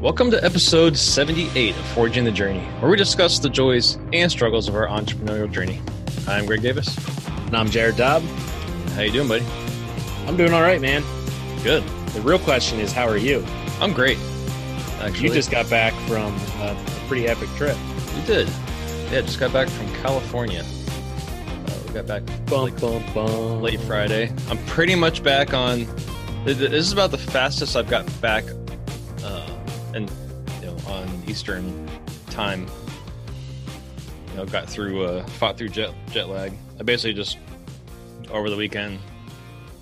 Welcome to episode 78 of Forging the Journey, where we discuss the joys and struggles of our entrepreneurial journey. I'm Greg Davis. And I'm Jared Dobb. How you doing, buddy? I'm doing all right, man. Good. The real question is, how are you? I'm great. Actually, You just got back from a, a pretty epic trip. You did. Yeah, just got back from California. Uh, we got back Bum, bum, bum. late Friday. I'm pretty much back on. th- th- This is about the fastest I've got back, and you know, on Eastern time. You know, got through, uh, fought through jet jet lag. I basically just over the weekend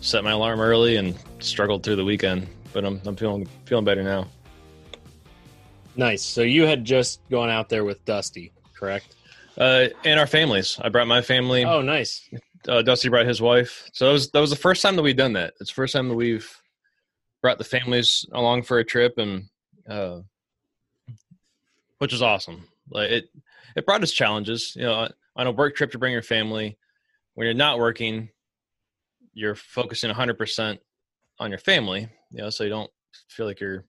set my alarm early and struggled through the weekend, but I'm I'm feeling feeling better now. Nice. So you had just gone out there with Dusty, correct? Uh, and our families. I brought my family. Oh, nice. uh, Dusty brought his wife. So that was that was the first time that we've done that. It's the first time that we've brought the families along for a trip, and uh, which was awesome. Like it, it brought us challenges. You know, on a work trip to bring your family. When you're not working, you're focusing 100 percent on your family. You know, so you don't feel like you're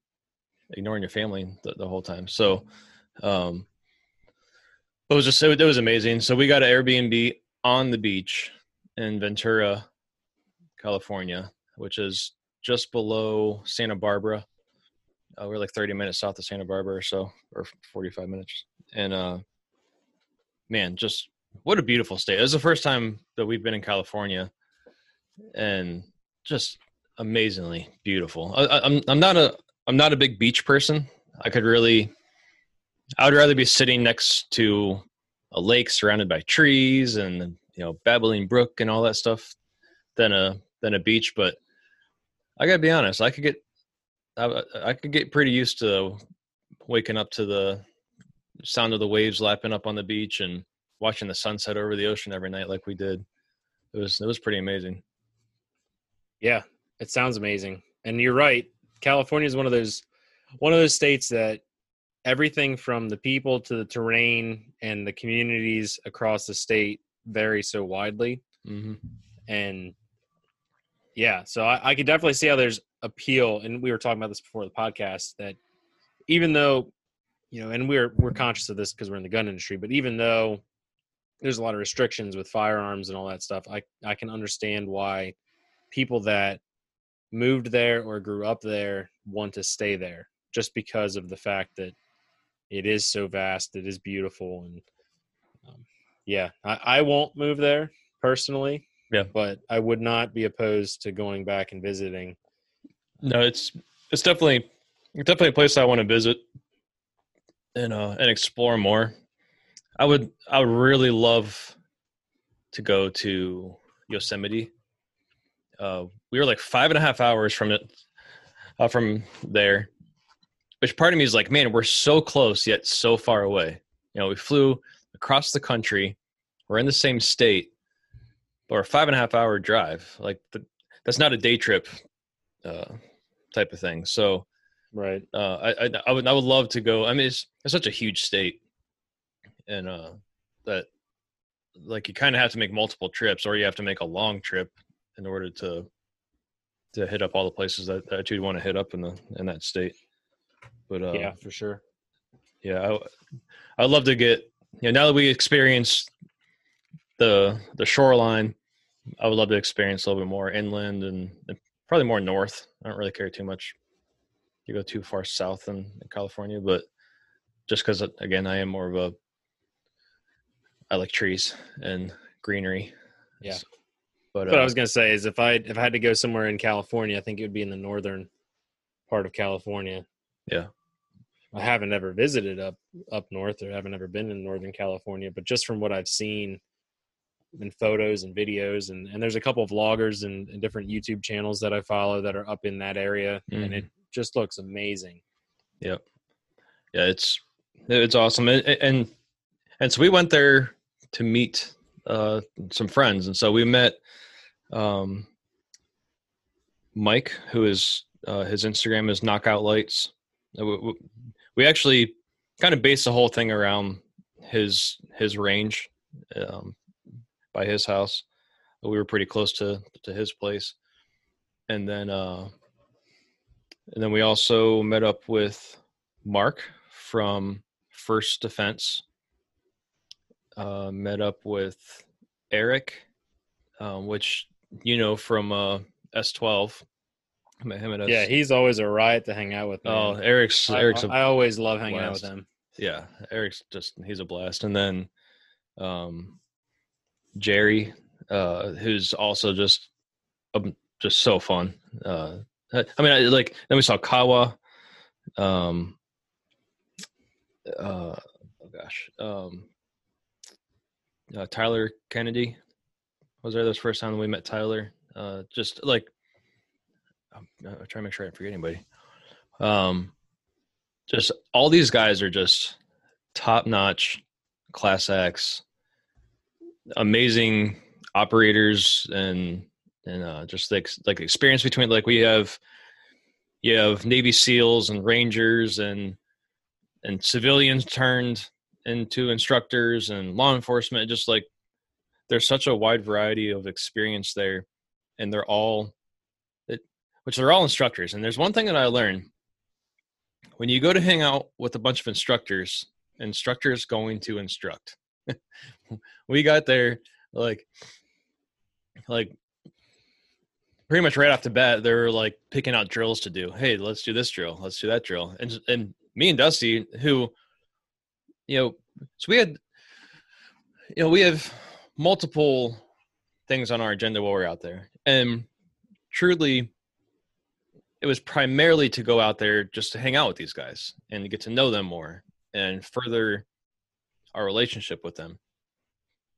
ignoring your family the, the whole time. So, um, it was just it, was amazing. So we got an Airbnb on the beach in Ventura, California, which is just below Santa Barbara. Uh, we're like 30 minutes south of Santa Barbara or so, or 45 minutes. And uh, man, just what a beautiful state. It was the first time that we've been in California, and just amazingly beautiful. I, I'm I'm not a I'm not a big beach person. I could really, I would rather be sitting next to a lake surrounded by trees and you know babbling brook and all that stuff than a than a beach. But I gotta be honest, I could get I, I could get pretty used to waking up to the sound of the waves lapping up on the beach and watching the sunset over the ocean every night like we did. It was it was pretty amazing. Yeah, it sounds amazing. And you're right. California is one of those one of those states that everything from the people to the terrain and the communities across the state vary so widely. Mm-hmm. and yeah so I, I could definitely see how there's appeal and we were talking about this before the podcast that even though you know and we're we're conscious of this because we're in the gun industry but even though there's a lot of restrictions with firearms and all that stuff i i can understand why people that moved there or grew up there want to stay there just because of the fact that it is so vast it is beautiful and um, yeah I, I won't move there personally Yeah. but i would not be opposed to going back and visiting No, it's it's definitely it's definitely a place I want to visit and uh and explore more. I would I would really love to go to Yosemite. Uh, we were like five and a half hours from it uh, from there, which part of me is like, man, we're so close yet so far away. You know, we flew across the country. We're in the same state, but a five and a half hour drive. Like the, that's not a day trip uh, type of thing. So right uh, I, I I would I would love to go. I mean, it's it's such a huge state, and uh, that like you kind of have to make multiple trips, or you have to make a long trip in order to to hit up all the places that, that you'd want to hit up in the in that state. But uh, yeah for sure yeah, I, I'd love to get you know now that we experienced the the shoreline, I would love to experience a little bit more inland and, and probably more north. I don't really care too much to go too far south in, in California, but just because again, I am more of a I like trees and greenery. Yeah. So- but what uh, i was going to say is if i if i had to go somewhere in california i think it would be in the northern part of california Yeah. i haven't ever visited up up north or haven't ever been in northern california but just from what i've seen in photos and videos and, and there's a couple of vloggers and, and different youtube channels that i follow that are up in that area and it just looks amazing Yep. Yeah, it's it's awesome, and and, and so we went there to meet uh, some friends, and so we met um, Mike, who is uh, his Instagram is Knockout Lights. Uh, We actually kind of based the whole thing around his his range um, by his house. We were pretty close to to his place, and then uh, and then we also met up with Mark from First Defense. Uh, met up with Eric, um, which you know from uh, S12. Met him at S- Yeah, he's always a riot to hang out with. oh. Eric's I, Eric's a I always love hanging out with him. yeah eric's just he's a blast and then um jerry uh who's also just um, just so fun. Uh i mean I, like then we saw kawa um uh oh gosh um uh, tyler kennedy was there. This first time we met tyler. Uh just like i'm, I'm trying to make sure i don't forget anybody. Um just all these guys are just top notch class acts amazing operators and and uh, just like like experience between like we have you have navy seals and rangers and and civilians turned into instructors and law enforcement just like there's such a wide variety of experience there. And they're all it, which they're all instructors. And there's one thing that i learned. When you go to hang out with a bunch of instructors instructors going to instruct we got there like like pretty much right off the bat they were like picking out drills to do. Hey let's do this drill. Let's do that drill. And and me and dusty who you know so we had you know we have multiple things on our agenda while we're out there. And truly it was primarily to go out there just to hang out with these guys and get to know them more and further our relationship with them.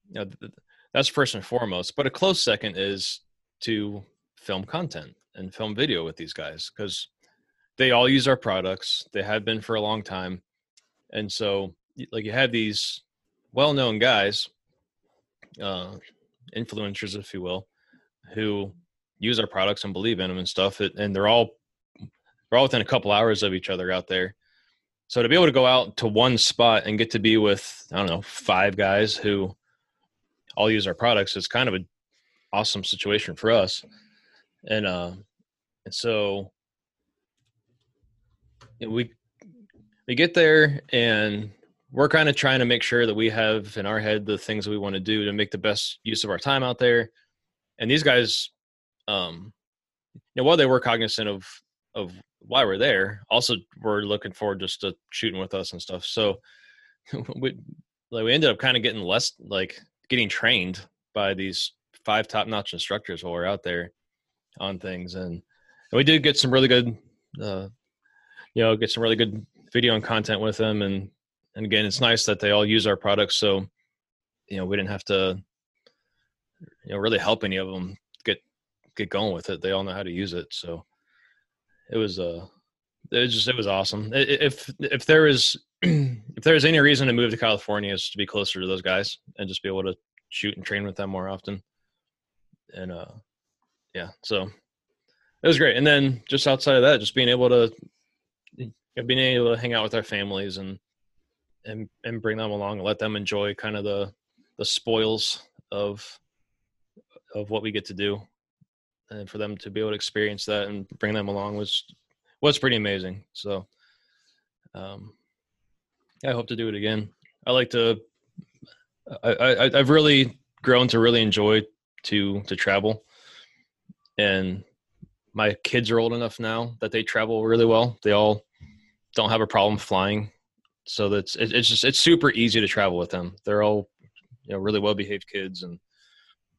You know, th- th- that's first and foremost. But a close second is to film content and film video with these guys because they all use our products. They have been for a long time, and so like you have these well-known guys, uh, influencers, if you will, who use our products and believe in them and stuff. And they're all they're all within a couple hours of each other out there. So to be able to go out to one spot and get to be with I don't know five guys who all use our products is kind of an awesome situation for us. And uh, and so we we get there and we're kind of trying to make sure that we have in our head the things we want to do to make the best use of our time out there. And these guys, um, you know, while they were cognizant of of why we're there, also we're looking forward just to shooting with us and stuff. So we like we ended up kind of getting less like getting trained by these five top notch instructors while we're out there on things, and, and we did get some really good, uh, you know, get some really good video and content with them, and and again, it's nice that they all use our products, so you know we didn't have to, you know, really help any of them get get going with it. They all know how to use it, so it was uh it was just it was awesome. If if there is if there is any reason to move to California, is to be closer to those guys and just be able to shoot and train with them more often. And uh, yeah, so it was great. And then just outside of that, just being able to being able to hang out with our families and and and bring them along and let them enjoy kind of the the spoils of of what we get to do and for them to be able to experience that and bring them along was was pretty amazing. So, um, I hope to do it again. I like to. I, I I've really grown to really enjoy to to travel, and my kids are old enough now that they travel really well. They all don't have a problem flying, so that's it, it's just it's super easy to travel with them. They're all you know really well behaved kids and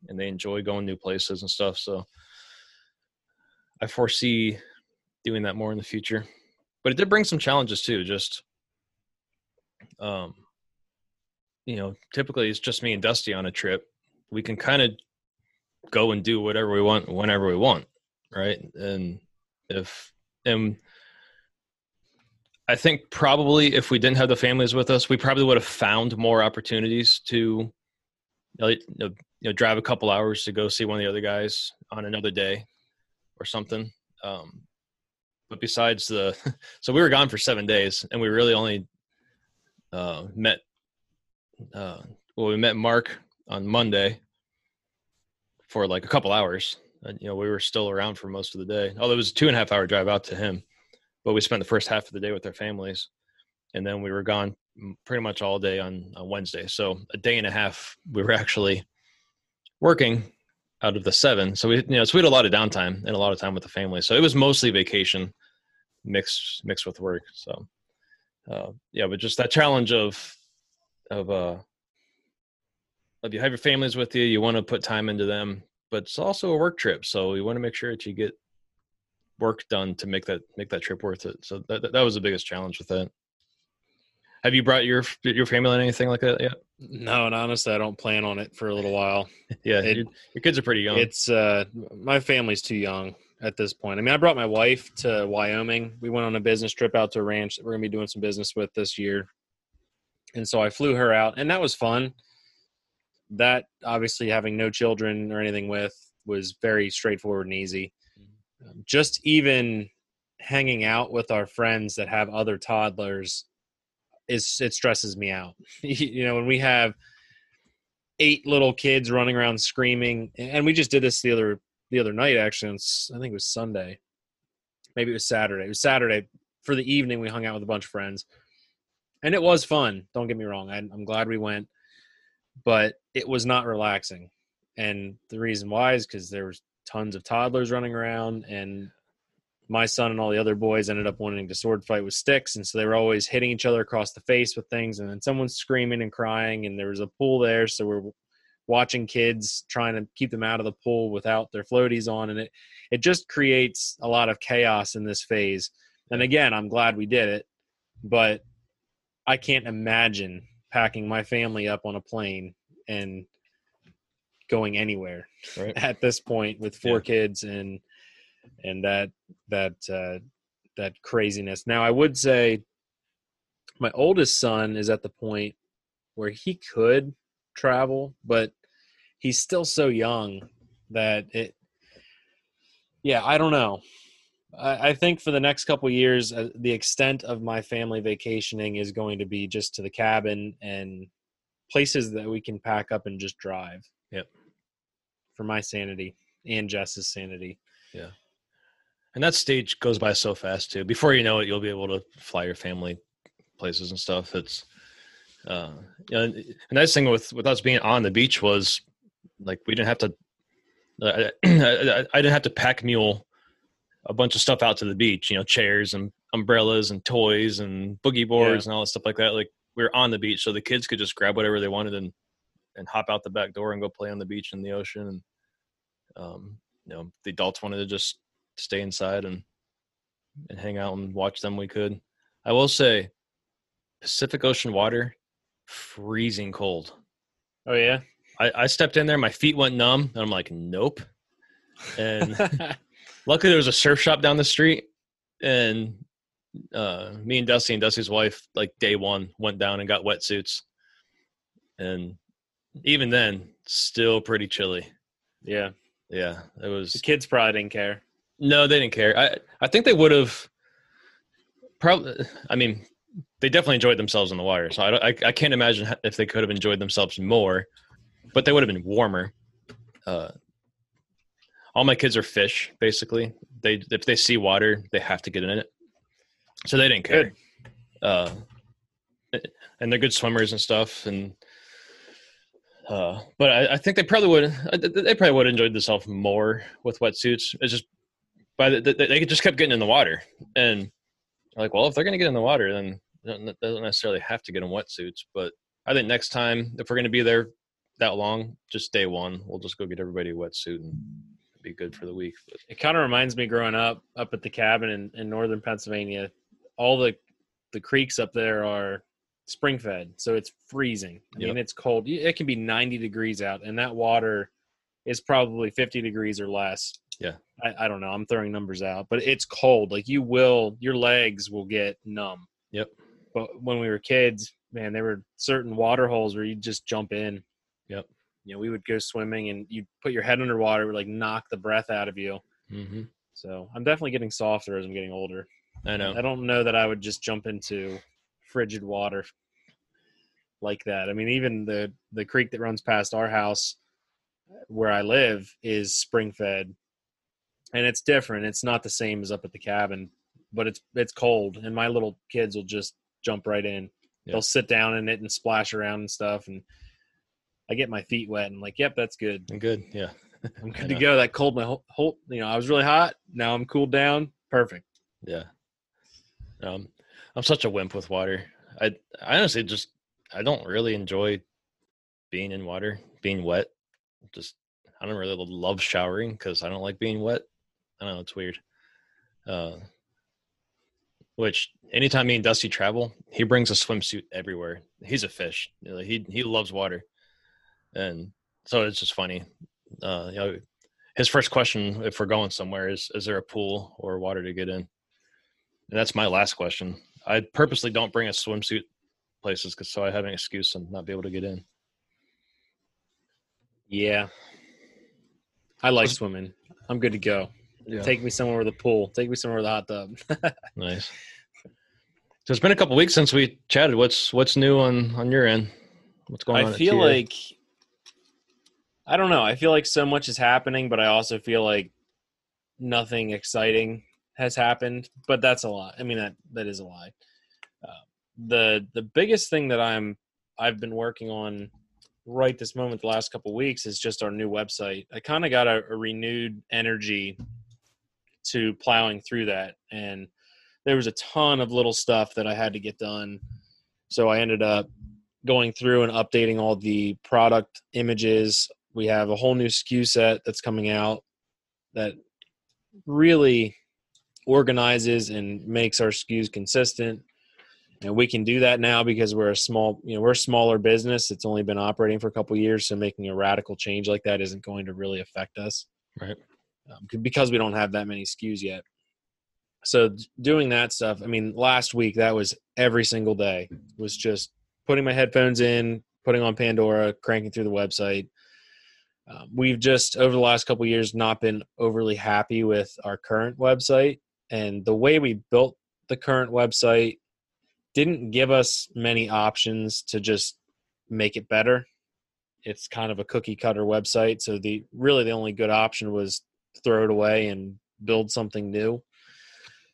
and they enjoy going new places and stuff. So I foresee doing that more in the future. But it did bring some challenges too. Just, um, you know, typically it's just me and Dusty on a trip. We can kind of go and do whatever we want whenever we want, right? And if and I think probably if we didn't have the families with us, we probably would have found more opportunities to you know, drive a couple hours to go see one of the other guys on another day or something. Um, but besides the, so we were gone for seven days, and we really only uh, met. Uh, well, we met Mark on Monday for like a couple hours. And, you know, we were still around for most of the day. Although it was a two and a half hour drive out to him, but we spent the first half of the day with our families. and then we were gone pretty much all day on, on Wednesday. So a day and a half we were actually working out of the seven. So we you know so we had a lot of downtime and a lot of time with the family. So it was mostly vacation mixed mixed with work. So uh, yeah, but just that challenge of of uh of you have your families with you, you want to put time into them, but it's also a work trip. So you want to make sure that you get work done to make that make that trip worth it. So that that was the biggest challenge with that. Have you brought your your family on anything like that yet? No, and honestly, I don't plan on it for a little while. yeah, it, your, your, kids are pretty young. It's uh, my family's too young at this point. I mean, I brought my wife to Wyoming. We went on a business trip out to a ranch that we're gonna be doing some business with this year, and so I flew her out, and that was fun. That obviously having no children or anything with was very straightforward and easy. Um, just even hanging out with our friends that have other toddlers is it stresses me out. you know, when we have eight little kids running around screaming, and we just did this the other the other night actually. I think it was Sunday, maybe it was Saturday. It was Saturday for the evening. We hung out with a bunch of friends, and it was fun. Don't get me wrong. I, I'm glad we went, but it was not relaxing. And the reason why is because there was tons of toddlers running around and my son and all the other boys ended up wanting to sword fight with sticks and so they were always hitting each other across the face with things and then someone's screaming and crying and there was a pool there so we're watching kids trying to keep them out of the pool without their floaties on and it it just creates a lot of chaos in this phase and again i'm glad we did it but i can't imagine packing my family up on a plane and going anywhere right. at this point with four yeah. kids and and that that uh, that craziness. Now, I would say my oldest son is at the point where he could travel, but he's still so young that it. Yeah, I don't know. I, I think for the next couple years, uh, the extent of my family vacationing is going to be just to the cabin and places that we can pack up and just drive. Yep. For my sanity and Jess's sanity. Yeah. And that stage goes by so fast too. Before you know it, you'll be able to fly your family places and stuff. It's uh, you know, the nice thing with with us being on the beach was like we didn't have to. Uh, I, I didn't have to pack mule a bunch of stuff out to the beach. You know, chairs and umbrellas and toys and boogie boards yeah. and all that stuff like that. Like we were on the beach, so the kids could just grab whatever they wanted and and hop out the back door and go play on the beach in the ocean. And um, you know, the adults wanted to just stay inside and and hang out and watch them we could. I will say Pacific Ocean water freezing cold. Oh yeah. I, I stepped in there, my feet went numb, and I'm like, nope. And luckily there was a surf shop down the street and uh, me and Dusty and Dusty's wife, like day one, went down and got wetsuits. And even then, still pretty chilly. Yeah. Yeah. It was the kids probably didn't care. No, they didn't care. I I think they would have. Probably, I mean, they definitely enjoyed themselves in the water. So I, I, I can't imagine if they could have enjoyed themselves more, but they would have been warmer. Uh, all my kids are fish, basically. They if they see water, they have to get in it. So they didn't care. Uh, and they're good swimmers and stuff. And uh, but I, I, think they probably would. They probably would have enjoyed themselves more with wetsuits. It's just by the, they just kept getting in the water. And like well if they're going to get in the water then it doesn't necessarily have to get in wetsuits. But i think next time if we're going to be there that long just day one we'll just go get everybody a wetsuit and be good for the week. But. it kind of reminds me growing up up at the cabin in, in northern pennsylvania all the the creeks up there are spring fed so it's freezing. I yep. mean it's cold. It can be 90 degrees out and that water is probably 50 degrees or less yeah. I, I don't know. I'm throwing numbers out, but it's cold. Like you will, your legs will get numb. Yep. But when we were kids, man, there were certain water holes where you'd just jump in. Yep. You know, we would go swimming and you'd put your head underwater, would like knock the breath out of you. Mm-hmm. So I'm definitely getting softer as I'm getting older. I know. I don't know that I would just jump into frigid water like that. I mean, even the the creek that runs past our house where I live is spring fed and it's different. It's not the same as up at the cabin, but it's it's cold, and my little kids will just jump right in. Yeah. They'll sit down in it and splash around and stuff, and I get my feet wet and like, yep, that's good. I'm Good. Yeah. I'm good to go. That cold my whole, whole you know I was really hot. Now I'm cooled down. Perfect. Yeah. Um, I'm such a wimp with water. I, I honestly just I don't really enjoy being in water, being wet. Just I don't really love showering because I don't like being wet. I don't know. It's weird. Uh, which anytime me and Dusty travel, he brings a swimsuit everywhere. He's a fish. You know, he he loves water, and so it's just funny. Uh, you know, his first question if we're going somewhere is, "Is there a pool or water to get in?" And that's my last question. I purposely don't bring a swimsuit places because so I have an excuse and not be able to get in. Yeah. I like swimming. I'm good to go. Yeah. Take me somewhere with a pool. Take me somewhere with a hot tub. nice. So it's been a couple weeks since we chatted. What's what's new on on your end? What's going on? I feel like I don't know. I feel like so much is happening, but I also feel like nothing exciting has happened. But that's a lie. I mean that that is a lie. Uh, the the biggest thing that I'm I've been working on right this moment the last couple weeks is just our new website. I kind of got a, a renewed energy to plowing through that and there was a ton of little stuff that I had to get done. So I ended up going through and updating all the product images. We have a whole new SKU set that's coming out that really organizes and makes our SKUs consistent. And we can do that now because we're a small, you know, we're a smaller business. It's only been operating for a couple years, so making a radical change like that isn't going to really affect us right. Um, because we don't have that many SKUs yet. So doing that stuff, I mean, last week that was every single day was just putting my headphones in, putting on Pandora, cranking through the website. Um, we've just over the last couple years not been overly happy with our current website, and the way we built the current website didn't give us many options to just make it better. It's kind of a cookie cutter website, so the really the only good option was throw it away and build something new.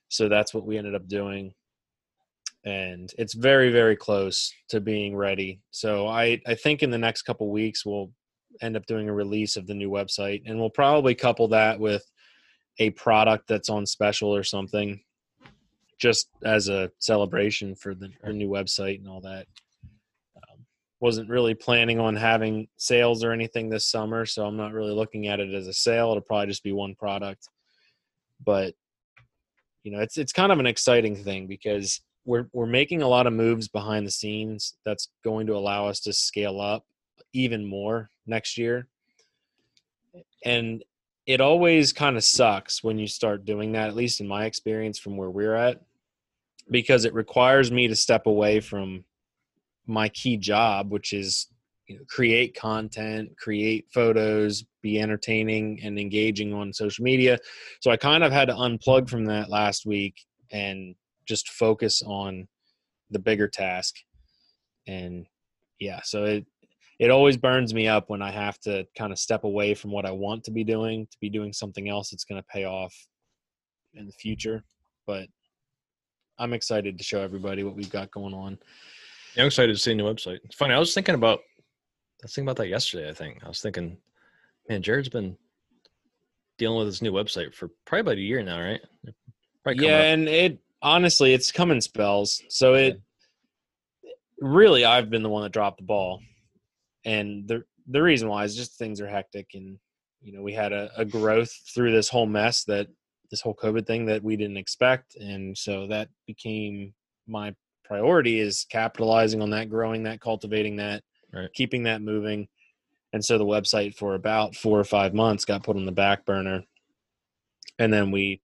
So that's what we ended up doing. And it's very, very close to being ready. So I, I think in the next couple weeks we'll end up doing a release of the new website and we'll probably couple that with a product that's on special or something just as a celebration for the, new website and all that wasn't really planning on having sales or anything this summer so i'm not really looking at it as a sale. It'll probably just be one product. But you know it's it's kind of an exciting thing because we're we're making a lot of moves behind the scenes that's going to allow us to scale up even more next year. And it always kind of sucks when you start doing that at least in my experience from where we're at because it requires me to step away from my key job which is you know, create content create photos be entertaining and engaging on social media. So i kind of had to unplug from that last week and just focus on the bigger task. And yeah so it it always burns me up when i have to kind of step away from what i want to be doing to be doing something else that's going to pay off in the future. But i'm excited to show everybody what we've got going on Yeah, I'm excited to see a new website. It's funny. I was thinking about I was thinking about that yesterday. I think I was thinking, man, Jared's been dealing with his new website for probably about a year now, right? Yeah up. and it honestly it's coming spells so it really i've been the one that dropped the ball and the the reason why is just things are hectic and you know we had a, a growth through this whole mess that this whole covid thing that we didn't expect and so that became my priority is capitalizing on that growing that cultivating that Right. keeping that moving. And so the website for about four or five months got put on the back burner. And then we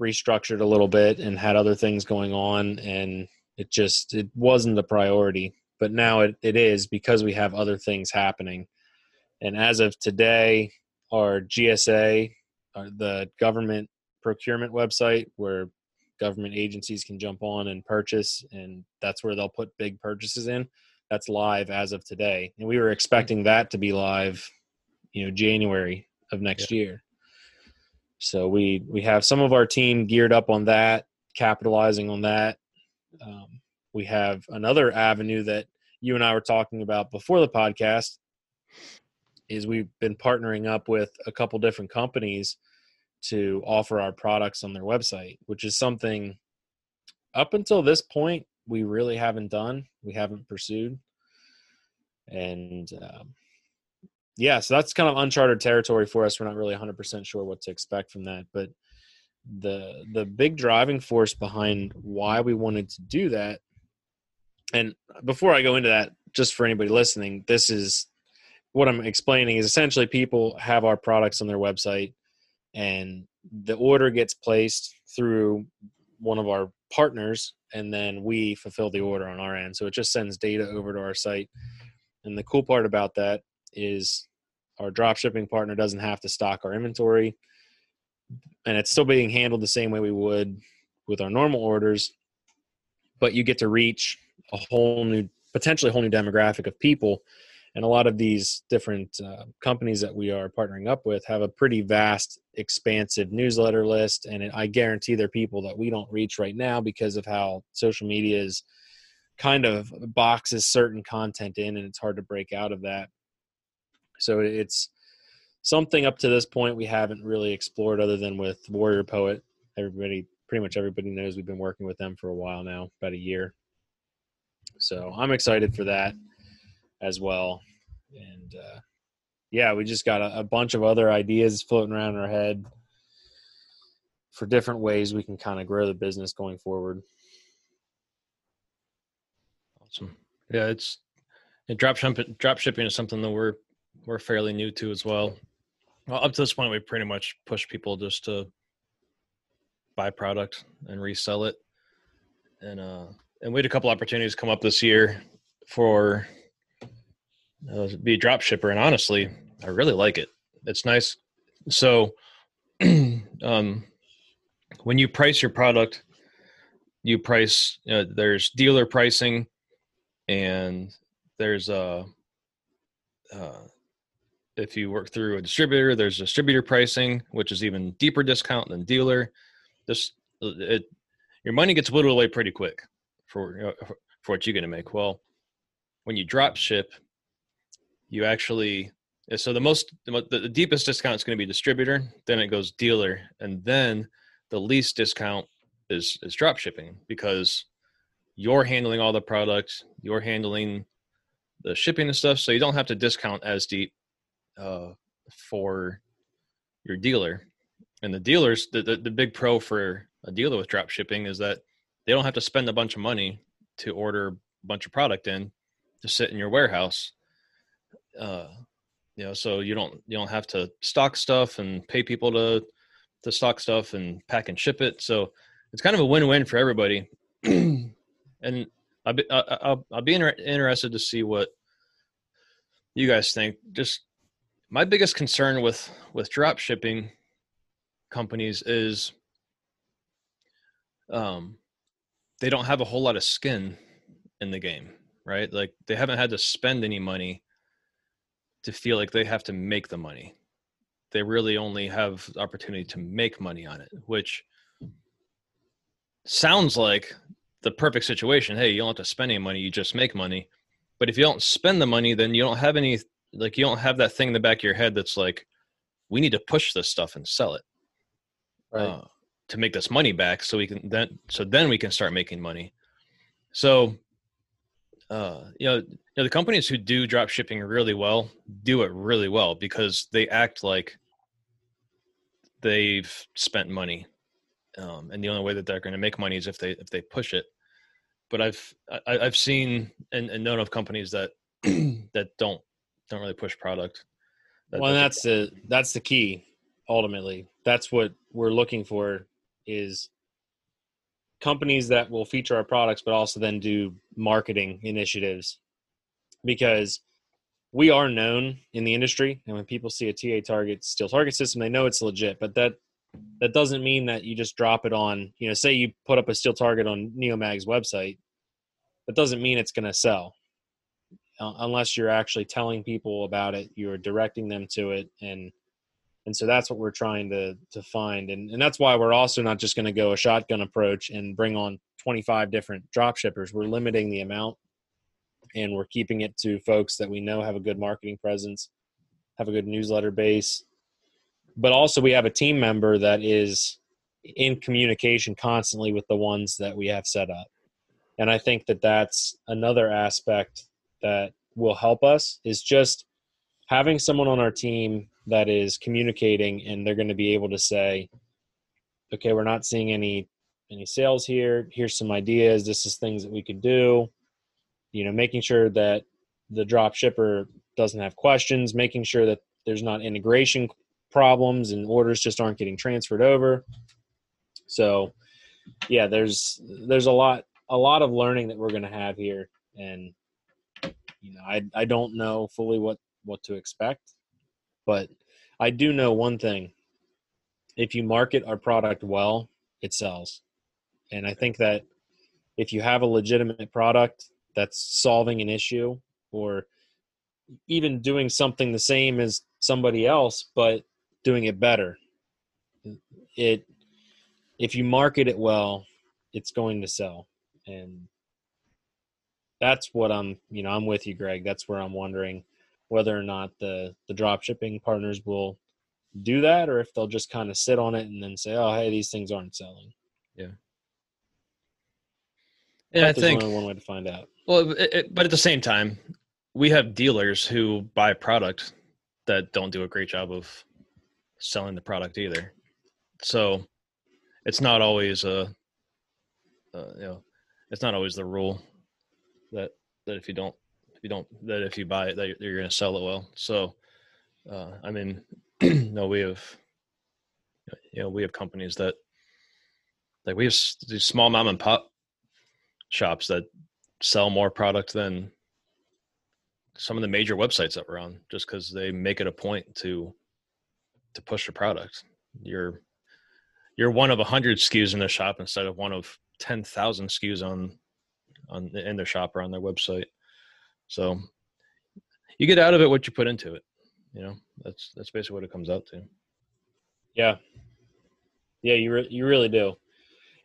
restructured a little bit and had other things going on and it just it wasn't a priority but now it, it is because we have other things happening. And as of today our gsa our, the government procurement website where government agencies can jump on and purchase and that's where they'll put big purchases in. That's live as of today. And we were expecting that to be live you know january of next year. So we we have some of our team geared up on that capitalizing on that. Um, we have another avenue that you and I were talking about before the podcast is we've been partnering up with a couple different companies to offer our products on their website, which is something up until this point we really haven't done. We haven't pursued, and um, yeah, so that's kind of uncharted territory for us. We're not really 100% sure what to expect from that, but the the big driving force behind why we wanted to do that and before I go into that, just for anybody listening, this is what I'm explaining is essentially people have our products on their website and the order gets placed through one of our partners and then we fulfill the order on our end. So it just sends data over to our site. And the cool part about that is our drop shipping partner doesn't have to stock our inventory and it's still being handled the same way we would with our normal orders but you get to reach a whole new potentially a whole new demographic of people and a lot of these different uh, companies that we are partnering up with have a pretty vast expansive newsletter list and it, i guarantee they're people that we don't reach right now because of how social media is kind of boxes certain content in and it's hard to break out of that. So it's something up to this point we haven't really explored other than with warrior poet. Everybody pretty much everybody knows we've been working with them for a while now about a year. So I'm excited for that as well. And uh, yeah, we just got a, a bunch of other ideas floating around in our head for different ways we can kind of grow the business going forward. Awesome. Yeah, it's and drop shipping. Drop shipping is something that we're we're fairly new to as well. Well, up to this point, we pretty much push people just to buy product and resell it, and uh, and we had a couple opportunities come up this year for uh, be a drop shipper, and honestly, I really like it. It's nice. So, um, when you price your product, you price. You know, there's dealer pricing, and there's a. Uh, uh, if you work through a distributor, there's distributor pricing, which is even deeper discount than dealer. This it, your money gets whittled away pretty quick for you know, for what you're going to make. Well, when you drop ship, you actually so the most the, deepest discount is going to be distributor, then it goes dealer, and then the least discount is is drop shipping because you're handling all the products, you're handling the shipping and stuff, so you don't have to discount as deep uh, for your dealer. And the dealers, the, the, the big pro for a dealer with drop shipping is that they don't have to spend a bunch of money to order a bunch of product in to sit in your warehouse. Uh, you know, so you don't you don't have to stock stuff and pay people to to stock stuff and pack and ship it. So it's kind of a win-win for everybody. and I'll be I'll, I'll be inter- interested to see what you guys think. Just my biggest concern with with drop shipping companies is um they don't have a whole lot of skin in the game, right? Like they haven't had to spend any money to feel like they have to make the money. They really only have the opportunity to make money on it, which sounds like the perfect situation. Hey, you don't have to spend any money, you just make money. But if you don't spend the money, then you don't have any like you don't have that thing in the back of your head that's like, we need to push this stuff and sell it. Right. Uh, to make this money back so we can then so then we can start making money so uh you know, know the companies who do drop shipping really well do it really well because they act like they've spent money um, and the only way that they're going to make money is if they if they push it. But i've I, have i have seen and, and known of companies that that don't don't really push product. That, well that's the that's the key ultimately. That's what we're looking for is companies that will feature our products but also then do marketing initiatives because we are known in the industry and when people see a ta target steel target system they know it's legit but that that doesn't mean that you just drop it on you know say you put up a steel target on neomag's website that doesn't mean it's going to sell uh, unless you're actually telling people about it you're directing them to it and and so that's what we're trying to to find and, and that's why we're also not just going to go a shotgun approach and bring on 25 different drop shippers. We're limiting the amount and we're keeping it to folks that we know have a good marketing presence, have a good newsletter base. But also, we have a team member that is in communication constantly with the ones that we have set up. And I think that that's another aspect that will help us is just having someone on our team that is communicating and they're going to be able to say, okay, we're not seeing any any sales here. Here's some ideas. This is things that we could do. You know, making sure that the drop shipper doesn't have questions, making sure that there's not integration problems and orders just aren't getting transferred over. So, yeah, there's there's a lot a lot of learning that we're going to have here, and you know, I I don't know fully what what to expect, but I do know one thing: if you market our product well, it sells, and I think that if you have a legitimate product that's solving an issue or even doing something the same as somebody else but doing it better. It if you market it well it's going to sell. And that's what i'm you know i'm with you greg. That's where i'm wondering whether or not the the drop shipping partners will do that or if they'll just kind of sit on it and then say oh hey these things aren't selling. Yeah and i think only one way to find out. Well it, it, but at the same time we have dealers who buy product that don't do a great job of selling the product either. So it's not always a uh, you know it's not always the rule that that if you don't if you don't that if you buy it that you're, going to sell it well. So uh, i mean no we have you know we have companies that like we have these small mom and pop shops that sell more product than some of the major websites that we're on just because they make it a point to to push the product you're you're one of a hundred SKUs in the shop instead of one of ten thousand SKUs on on in their shop or on their website. So you get out of it what you put into it. You know, that's that's basically what it comes out to. Yeah, yeah, you re- you really do.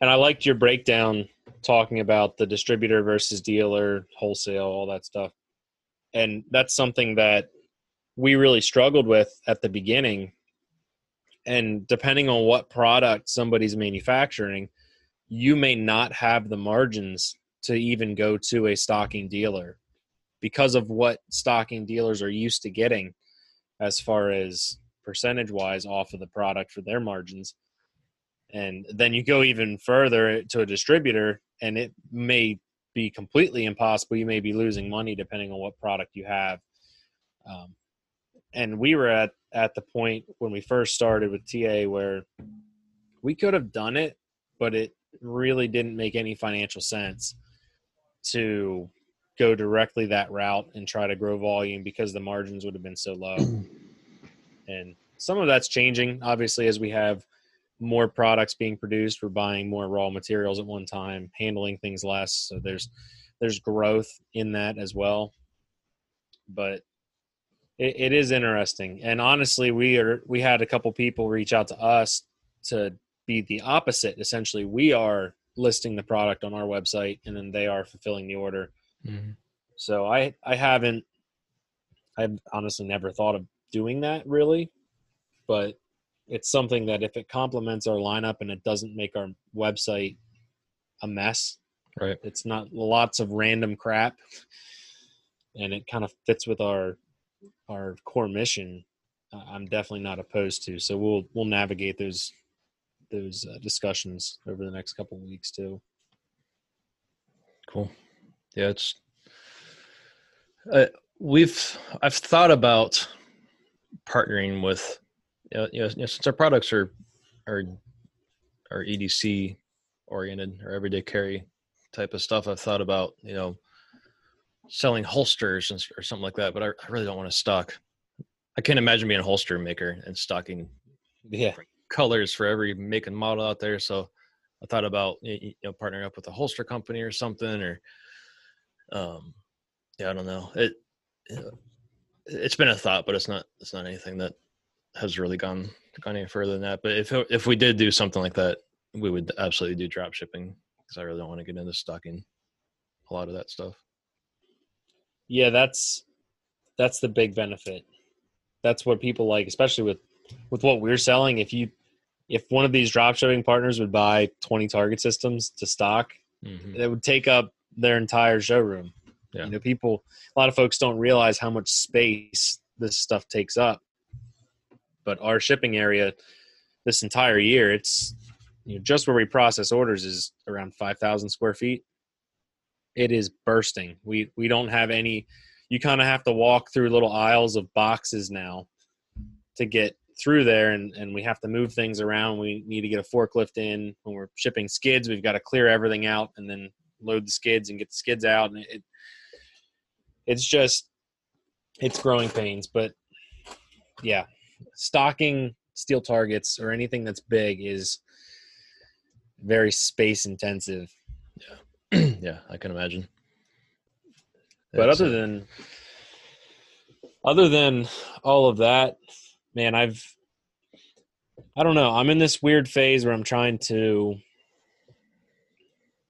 And I liked your breakdown talking about the distributor versus dealer, wholesale, all that stuff. And that's something that we really struggled with at the beginning and depending on what product somebody's manufacturing you may not have the margins to even go to a stocking dealer because of what stocking dealers are used to getting as far as percentage wise off of the product for their margins and then you go even further to a distributor and it may be completely impossible you may be losing money depending on what product you have um, and we were at at the point when we first started with TA where we could have done it, but it really didn't make any financial sense to go directly that route and try to grow volume because the margins would have been so low. and some of that's changing, obviously, as we have more products being produced. We're buying more raw materials at one time, handling things less. So there's there's growth in that as well. But it, it is interesting, and honestly, we are we had a couple people reach out to us to be the opposite. Essentially, we are listing the product on our website, and then they are fulfilling the order. Mm-hmm. So I I haven't I've honestly never thought of doing that really, but it's something that if it complements our lineup and it doesn't make our website a mess, right? It's not lots of random crap, and it kind of fits with our our core mission, I'm definitely not opposed to. So we'll we'll navigate those those uh, discussions over the next couple of weeks too. Cool. Yeah, it's uh, we've I've thought about partnering with know, you know, since our products are are are EDC oriented or everyday carry type of stuff. I've thought about you know selling holsters and, or something like that, but I, I really don't want to stock. I can't imagine being a holster maker and stocking yeah colors for every make and model out there. So I thought about you know partnering up with a holster company or something, or um, yeah, I don't know. It it's been a thought, but it's not it's not anything that has really gone gone any further than that. But if if we did do something like that, we would absolutely do drop shipping because I really don't want to get into stocking a lot of that stuff. Yeah, that's that's the big benefit. That's what people like, especially with with what we're selling. If you if one of these drop shipping partners would buy 20 target systems to stock, Mm-hmm. it would take up their entire showroom. Yeah. You know, people a lot of folks don't realize how much space this stuff takes up. But our shipping area this entire year, it's you know, just where we process orders is around 5,000 square feet. It is bursting. We we don't have any you kind of have to walk through little aisles of boxes now to get through there and, and we have to move things around. We need to get a forklift in when we're shipping skids. We've got to clear everything out and then load the skids and get the skids out. And it, it's just, it's growing pains. But yeah, stocking steel targets or anything that's big is very space intensive. yeah, yeah, I can imagine. but other than other than all of that man i've i don't know i'm in this weird phase where i'm trying to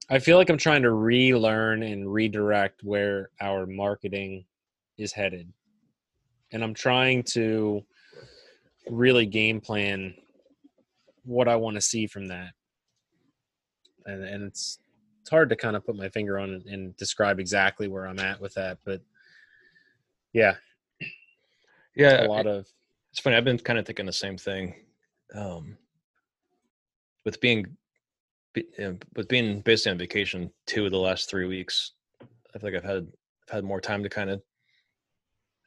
i feel like i'm trying to relearn and redirect where our marketing is headed and i'm trying to really game plan what i want to see from that and, and it's it's hard to kind of put my finger on and, and describe exactly where I'm at with that, but yeah, yeah, a lot of it's funny. I've been kind of thinking the same thing. Um, with being, be- you know, with being basically on vacation two of the last three weeks, I feel like I've had I've had more time to kind of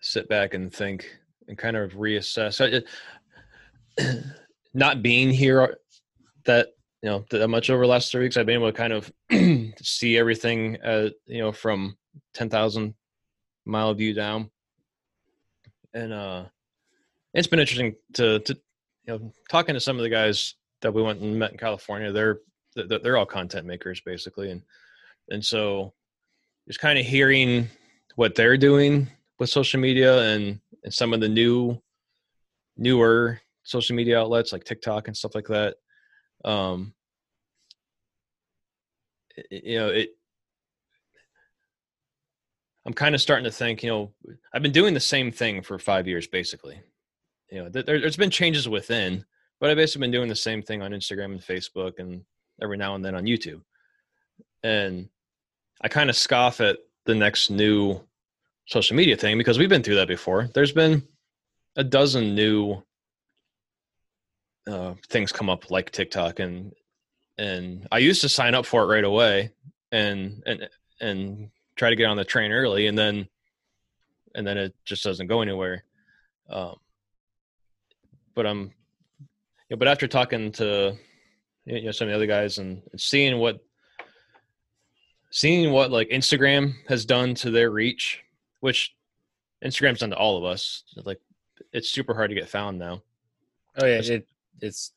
sit back and think and kind of reassess. Not being here that you know that much over the last three weeks, I've been able to kind of see everything, uh, you know, from ten thousand mile view down, and uh, it's been interesting to to you know talking to some of the guys that we went and met in California. They're they're they're all content makers basically, and and so just kind of hearing what they're doing with social media and and some of the new newer social media outlets like TikTok and stuff like that. Um, you know it. I'm kind of starting to think, you know, I've been doing the same thing for five years, basically. You know, there, there's been changes within, but I've basically been doing the same thing on Instagram and Facebook and every now and then on YouTube. And I kind of scoff at the next new social media thing because we've been through that before. There's been a dozen new uh, things come up like TikTok and and I used to sign up for it right away and and and try to get on the train early and then and then it just doesn't go anywhere um but i'm know, but after talking to you know some of the other guys and, and seeing what seeing what like instagram has done to their reach which instagram's done to all of us like it's super hard to get found now oh yeah, it, it's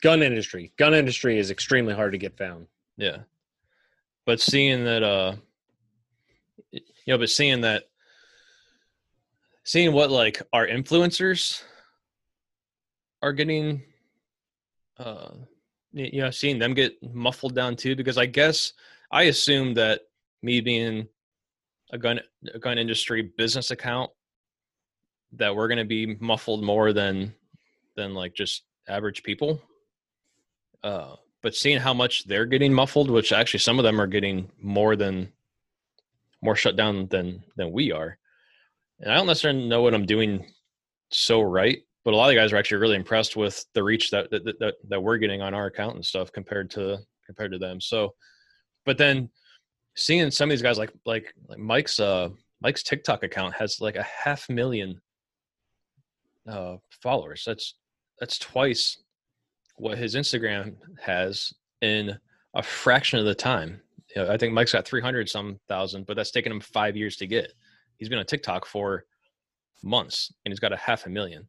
gun industry. Gun industry is extremely hard to get found. Yeah. But seeing that uh you know, but seeing that seeing what like our influencers are getting uh you know, seeing them get muffled down too because I guess I assume that me being a gun a gun industry business account that we're going to be muffled more than than like just average people uh, but seeing how much they're getting muffled, which actually some of them are getting more than more shut down than than we are, and I don't necessarily know what I'm doing so right, but a lot of guys are actually really impressed with the reach that that that, that we're getting on our account and stuff compared to compared to them. So, but then seeing some of these guys like like like Mike's uh Mike's TikTok account has like a half million uh followers. That's that's twice what his Instagram has in a fraction of the time. You know, I think Mike's got 300 some thousand, but that's taken him five years to get. He's been on TikTok for months and he's got a half a million.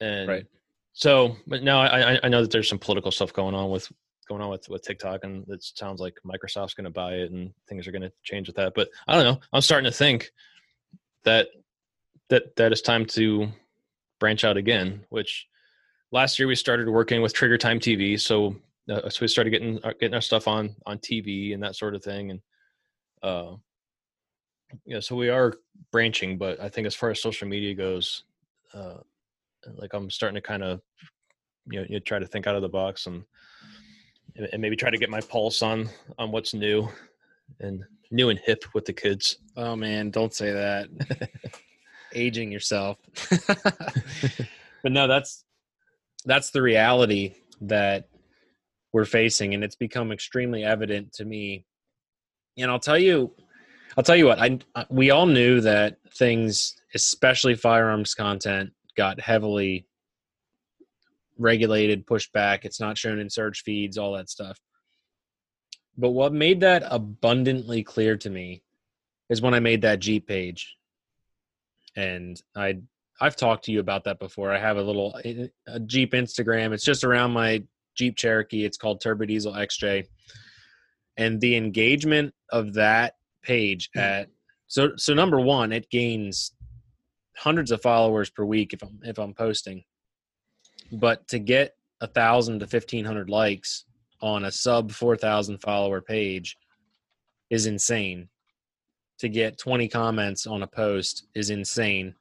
And Right. so, but now I, I- I know that there's some political stuff going on with going on with, with TikTok and it sounds like Microsoft's going to buy it and things are going to change with that. But I don't know. I'm starting to think that, that, that it's time to branch out again, which last year we started working with Trigger Time TV. So uh, so we started getting uh, getting our stuff on on TV and that sort of thing, and uh, yeah, so we are branching. But I think as far as social media goes, uh, like I'm starting to kind of you know you try to think out of the box and and maybe try to get my pulse on on what's new and new and hip with the kids. Oh man, don't say that. Aging yourself. but no, that's that's the reality that we're facing and it's become extremely evident to me. And I'll tell you I'll tell you what, I we all knew that things especially firearms content got heavily regulated, pushed back. It's not shown in search feeds, all that stuff. But what made that abundantly clear to me is when I made that Jeep page. And I I've talked to you about that before. I have a little a Jeep Instagram. It's just around my Jeep Cherokee. It's called Turbo Diesel XJ. And the engagement of that page hmm. at so so number one, it gains hundreds of followers per week if I'm if I'm posting. But to get a thousand to fifteen hundred likes on a sub four thousand follower page is insane. To get twenty comments on a post is insane.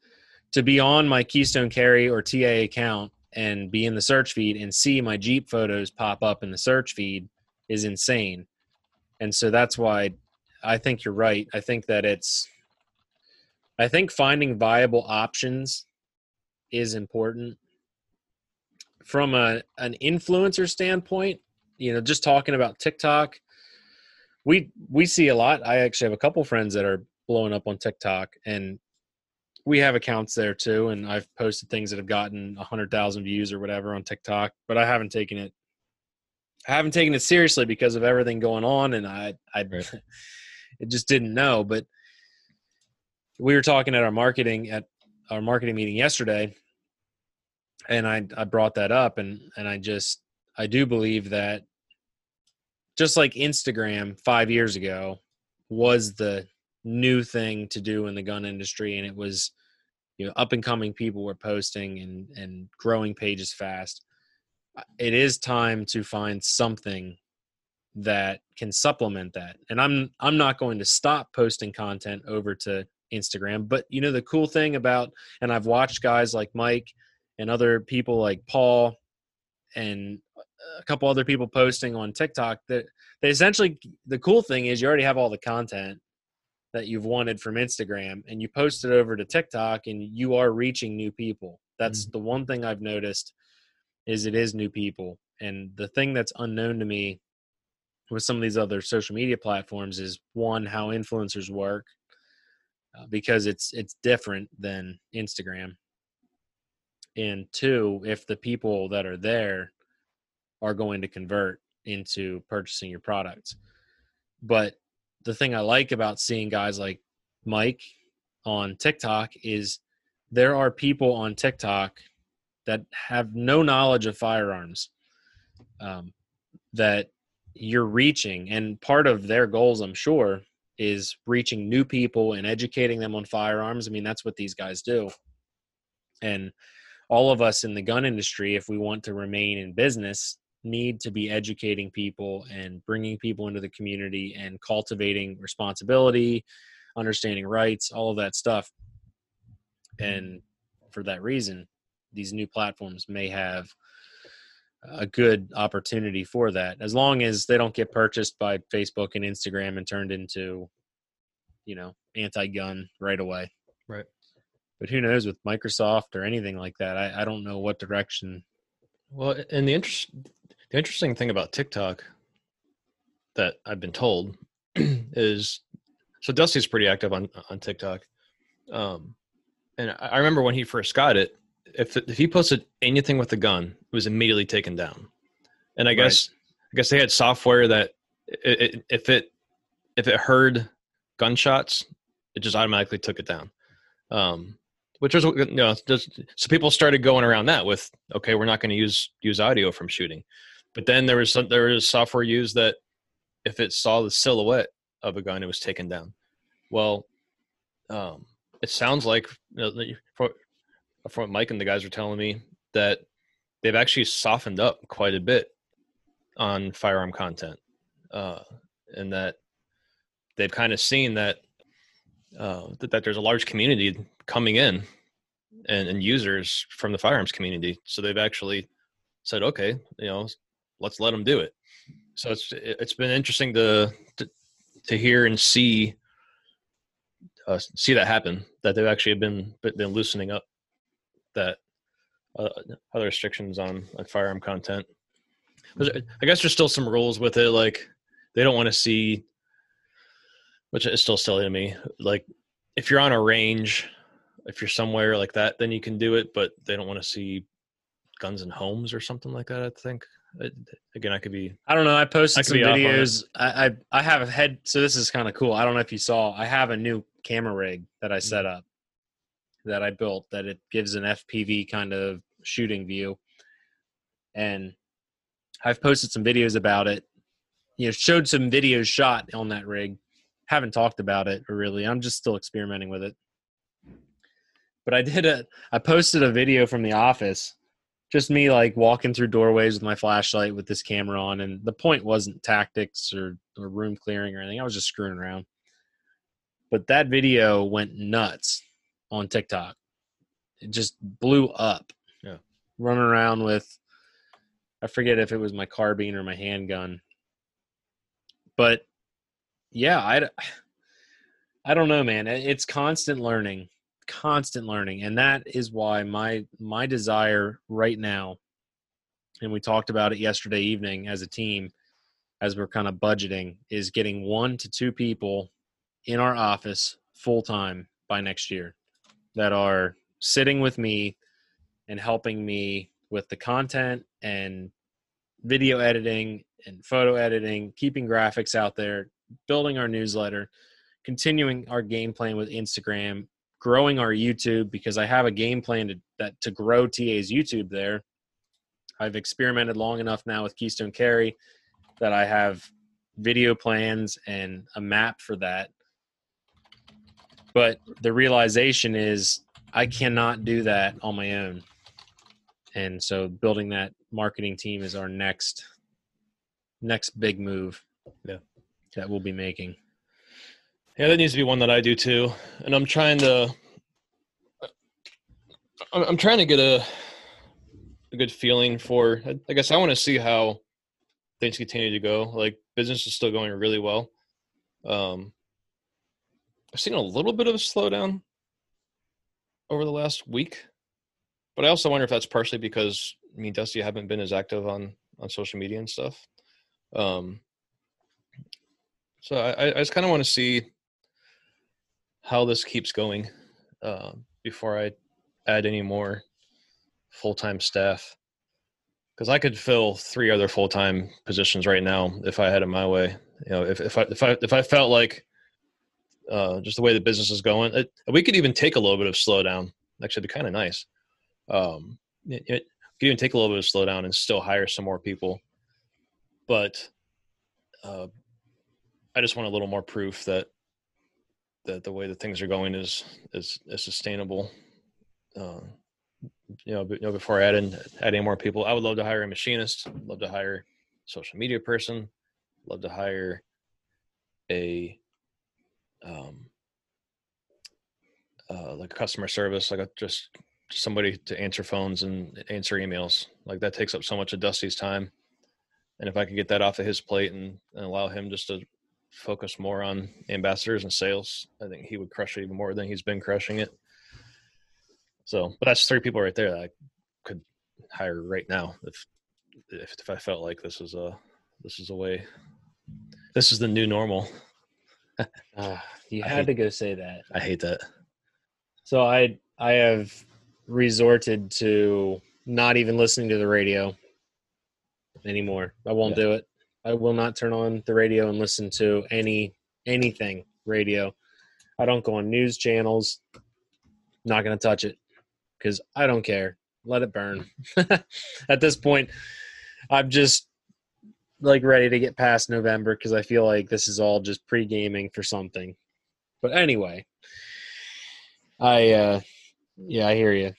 To be on my Keystone Carry or TA account and be in the search feed and see my Jeep photos pop up in the search feed is insane. And so that's why I think you're right. I think that it's I think finding viable options is important from a an influencer standpoint, you know, just talking about TikTok, we we see a lot. I actually have a couple friends that are blowing up on TikTok, and we have accounts there too. And I've posted things that have gotten a hundred thousand views or whatever on TikTok, but I haven't taken it. I haven't taken it seriously because of everything going on, and I I right. it just didn't know. But we were talking at our marketing at our marketing meeting yesterday, and I I brought that up and and I just I do believe that just like Instagram 5 years ago was the new thing to do in the gun industry and it was you know up and coming people were posting and and growing pages fast uh, it is time to find something that can supplement that. And i'm i'm not going to stop posting content over to instagram but you know the cool thing about and i've watched guys like mike and other people like Paul and a couple other people posting on TikTok that they essentially the cool thing is you already have all the content that you've wanted from Instagram and you post it over to TikTok and you are reaching new people. That's mm-hmm. the one thing I've noticed is it is new people. And the thing that's unknown to me with some of these other social media platforms is one how influencers work uh, because it's it's different than Instagram and two if the people that are there are going to convert into purchasing your products. But the thing i like about seeing guys like mike on tiktok is there are people on tiktok that have no knowledge of firearms um, that you're reaching and part of their goals i'm sure is reaching new people and educating them on firearms. I mean that's what these guys do. And all of us in the gun industry, if we want to remain in business, need to be educating people and bringing people into the community and cultivating responsibility, understanding rights, all of that stuff. And for that reason, these new platforms may have a good opportunity for that as long as they don't get purchased by Facebook and Instagram and turned into, you know, anti gun right away. Right but who knows with Microsoft or anything like that? I, I don't know what direction. Well, and the interest, the interesting thing about TikTok that I've been told is, so Dusty's pretty active on on TikTok, um, and I remember when he first got it, if if he posted anything with a gun, it was immediately taken down, and I guess. I guess they had software that it, it, if it if it heard gunshots, it just automatically took it down. Um, which was you know just so people started going around that with okay we're not going to use use audio from shooting. But then there was some there was software used that if it saw the silhouette of a gun it was taken down. Well um it sounds like you know, from, mike and the guys were telling me that they've actually softened up quite a bit on firearm content, uh, and that they've kind of seen that, uh, that that there's a large community coming in, and, and users from the firearms community. So they've actually said, okay, you know, let's let them do it. So it's it's been interesting to to, to hear and see uh, see that happen. That they've actually been been loosening up that uh, other restrictions on on firearm content. I guess there's still some rules with it, like they don't want to see, which is still silly to me. Like if you're on a range, if you're somewhere like that, then you can do it, but they don't want to see guns in homes or something like that. I think. again, I could be. I don't know. I posted I some videos. I, I I have a head. So this is kind of cool. I don't know if you saw. I have a new camera rig that I mm-hmm. set up that I built that it gives an FPV kind of shooting view. And I've posted some videos about it. You know, showed some videos shot on that rig. Haven't talked about it really. I'm just still experimenting with it. But I did a I posted a video from the office. Just me like walking through doorways with my flashlight with this camera on and the point wasn't tactics or, or room clearing or anything. I was just screwing around. But that video went nuts on TikTok. It just blew up. Yeah. Running around with I forget if it was my carbine or my handgun. But yeah, I I don't know, man. It's constant learning, constant learning, and that is why my my desire right now and we talked about it yesterday evening as a team as we're kind of budgeting is getting one to two people in our office full time by next year that are sitting with me and helping me with the content and video editing and photo editing, keeping graphics out there, building our newsletter, continuing our game plan with Instagram, growing our YouTube because I have a game plan to that to grow TA's YouTube there. I've experimented long enough now with Keystone Carry that I have video plans and a map for that but the realization is I cannot do that on my own. And so building that marketing team is our next next big move. Yeah. That we'll be making. Yeah, that needs to be one that I do too. And I'm trying to I'm trying to get a a good feeling for I guess I want to see how things continue to go. Like business is still going really well. Um I've seen a little bit of a slowdown over the last week, but I also wonder if that's partially because me and Dusty haven't been as active on on social media and stuff. Um, so I, I just kind of want to see how this keeps going uh, before I add any more full time staff. Because I could fill three other full time positions right now if I had it my way. You know, if if I if I if I felt like uh, just the way the business is going. It, we could even take a little bit of slowdown. Actually, be kind of nice. Um, it, it could even take a little bit of slowdown and still hire some more people. But uh, I just want a little more proof that that the way that things are going is is, is sustainable. Uh, you know, you know, before adding adding more people, I would love to hire a machinist. Love to hire social media person. Love to hire a um, uh, like customer service, like a, just somebody to answer phones and answer emails. Like that takes up so much of Dusty's time. And if I could get that off of his plate and, and allow him just to focus more on ambassadors and sales, I think he would crush it even more than he's been crushing it. So, but that's three people right there that I could hire right now if if, if I felt like this is a this is a way this is the new normal uh, you had hate, to go say that. I hate that. So I I have resorted to not even listening to the radio anymore. I won't yeah. do it. I will not turn on the radio and listen to any anything radio. I don't go on news channels. Not going to touch it because I don't care. Let it burn. At this point, I'm just like ready to get past November because I feel like this is all just pre gaming for something. But anyway, I uh yeah, I hear you.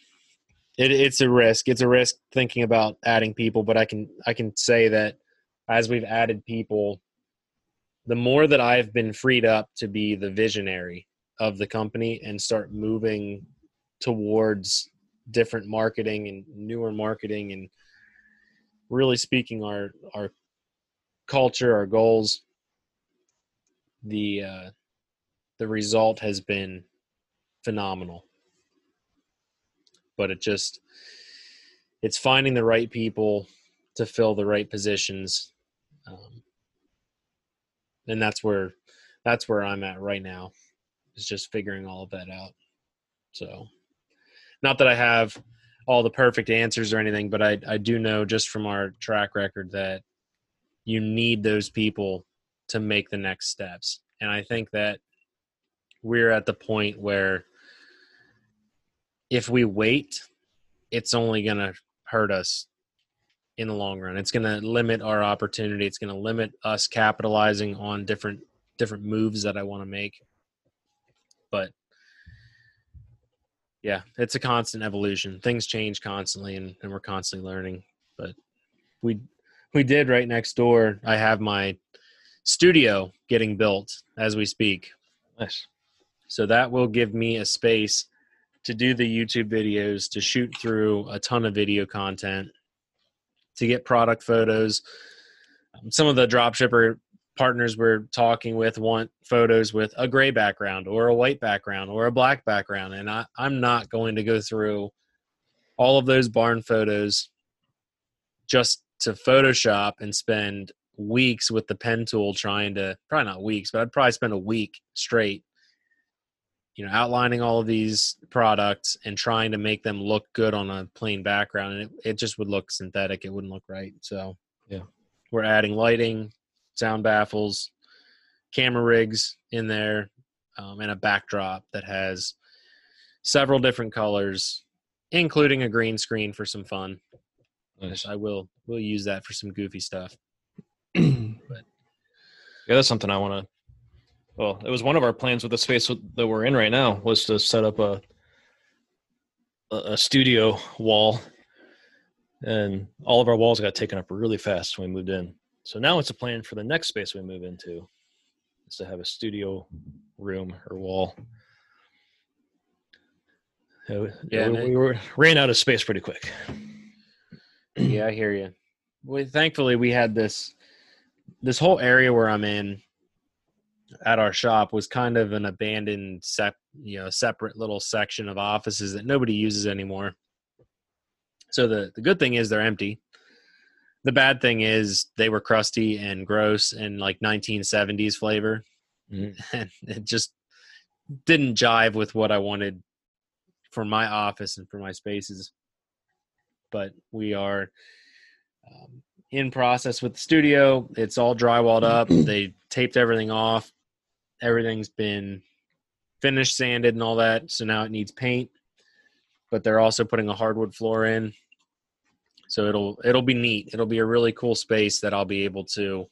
It, it's a risk. It's a risk thinking about adding people, but I can I can say that as we've added people, the more that I've been freed up to be the visionary of the company and start moving towards different marketing and newer marketing and really speaking our our culture, our goals, the uh, the result has been phenomenal. But it just it's finding the right people to fill the right positions, um, and that's where that's where I'm at right now. Is just figuring all of that out. So, not that I have all the perfect answers or anything, but I I do know just from our track record that you need those people to make the next steps. And I think that we're at the point where if we wait, it's only going to hurt us in the long run. It's going to limit our opportunity. It's going to limit us capitalizing on different different moves that I want to make. But yeah, it's a constant evolution. Things change constantly and, and we're constantly learning. But we we did right next door. I have my studio getting built as we speak. Nice. So that will give me a space to do the YouTube videos, to shoot through a ton of video content, to get product photos. Um, some of the dropshipper partners we're talking with want photos with a gray background or a white background or a black background. And I, I'm not going to go through all of those barn photos just to Photoshop and spend weeks with the pen tool trying to probably not weeks, but I'd probably spend a week straight, you know, outlining all of these products and trying to make them look good on a plain background. And it, it just would look synthetic. It wouldn't look right. So yeah, we're adding lighting, sound baffles, camera rigs in there, um, and a backdrop that has several different colors, including a green screen for some fun. Nice. I will will use that for some goofy stuff. but yeah, that's something I want to. Well, it was one of our plans with the space that we're in right now was to set up a a studio wall, and all of our walls got taken up really fast when we moved in. So now it's a plan for the next space we move into is to have a studio room or wall. Yeah, we, we were, ran out of space pretty quick. yeah, I hear you. Well, thankfully, we had this this whole area where I'm in at our shop was kind of an abandoned sep, you know, separate little section of offices that nobody uses anymore. So the the good thing is they're empty. The bad thing is they were crusty and gross and like 1970s flavor. Mm-hmm. And it just didn't jive with what I wanted for my office and for my spaces. But we are um, in process with the studio. It's all drywalled up. they taped everything off. Everything's been finished, sanded, and all that. So now it needs paint. But they're also putting a hardwood floor in. So it'll it'll be neat. It'll be a really cool space that I'll be able to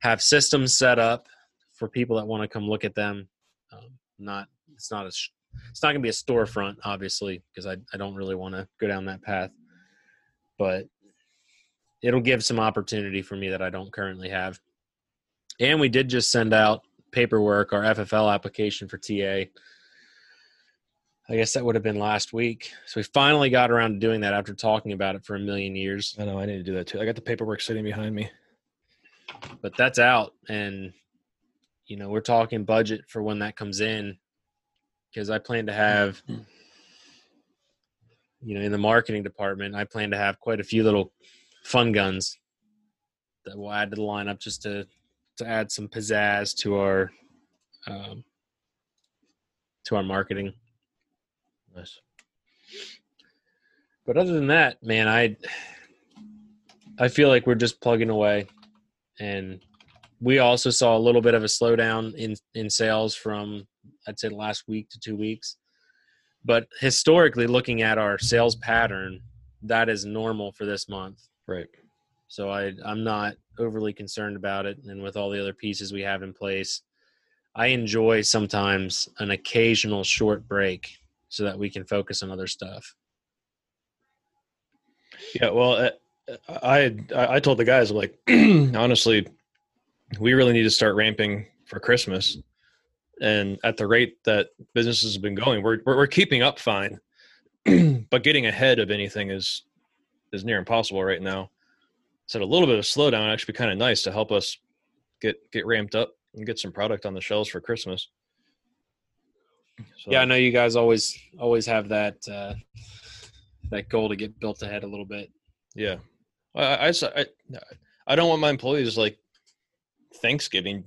have systems set up for people that want to come look at them. Um, not it's not a it's not gonna be a storefront, obviously, because I I don't really want to go down that path. But it'll give some opportunity for me that I don't currently have. And we did just send out paperwork, our FFL application for TA. I guess that would have been last week. So we finally got around to doing that after talking about it for a million years. I know I need to do that too. I got the paperwork sitting behind me. But that's out and you know, we're talking budget for when that comes in because I plan to have you know, in the marketing department, I plan to have quite a few little fun guns that we'll add to the lineup just to to add some pizzazz to our um, to our marketing. Nice. But other than that, man, I I feel like we're just plugging away, and we also saw a little bit of a slowdown in in sales from I'd say the last week to two weeks. But historically, looking at our sales pattern, that is normal for this month. Right. So I I'm not overly concerned about it and with all the other pieces we have in place, I enjoy sometimes an occasional short break so that we can focus on other stuff. Yeah, well, uh, I I told the guys like honestly, we really need to start ramping for Christmas, and at the rate that businesses have been going, we're, we're keeping up fine, but getting ahead of anything is is near impossible right now. So a little bit of slowdown actually be kind of nice to help us get get ramped up and get some product on the shelves for Christmas. So, Yeah, I know you guys always always have that uh, that goal to get built ahead a little bit. Yeah, I I I don't want my employees like Thanksgiving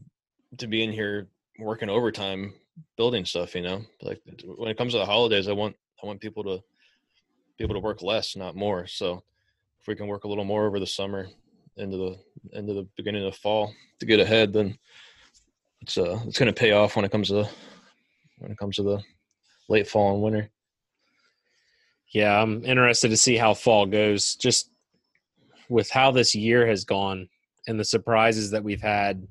to be in here working overtime building stuff. You know, like when it comes to the holidays, I want I want people to be able to work less, not more. So if we can work a little more over the summer into the into the beginning of the fall to get ahead, then it's uh it's going to pay off when it comes to when it comes to the late fall and winter. Yeah, I'm interested to see how fall goes. Just with how this year has gone and the surprises that we've had.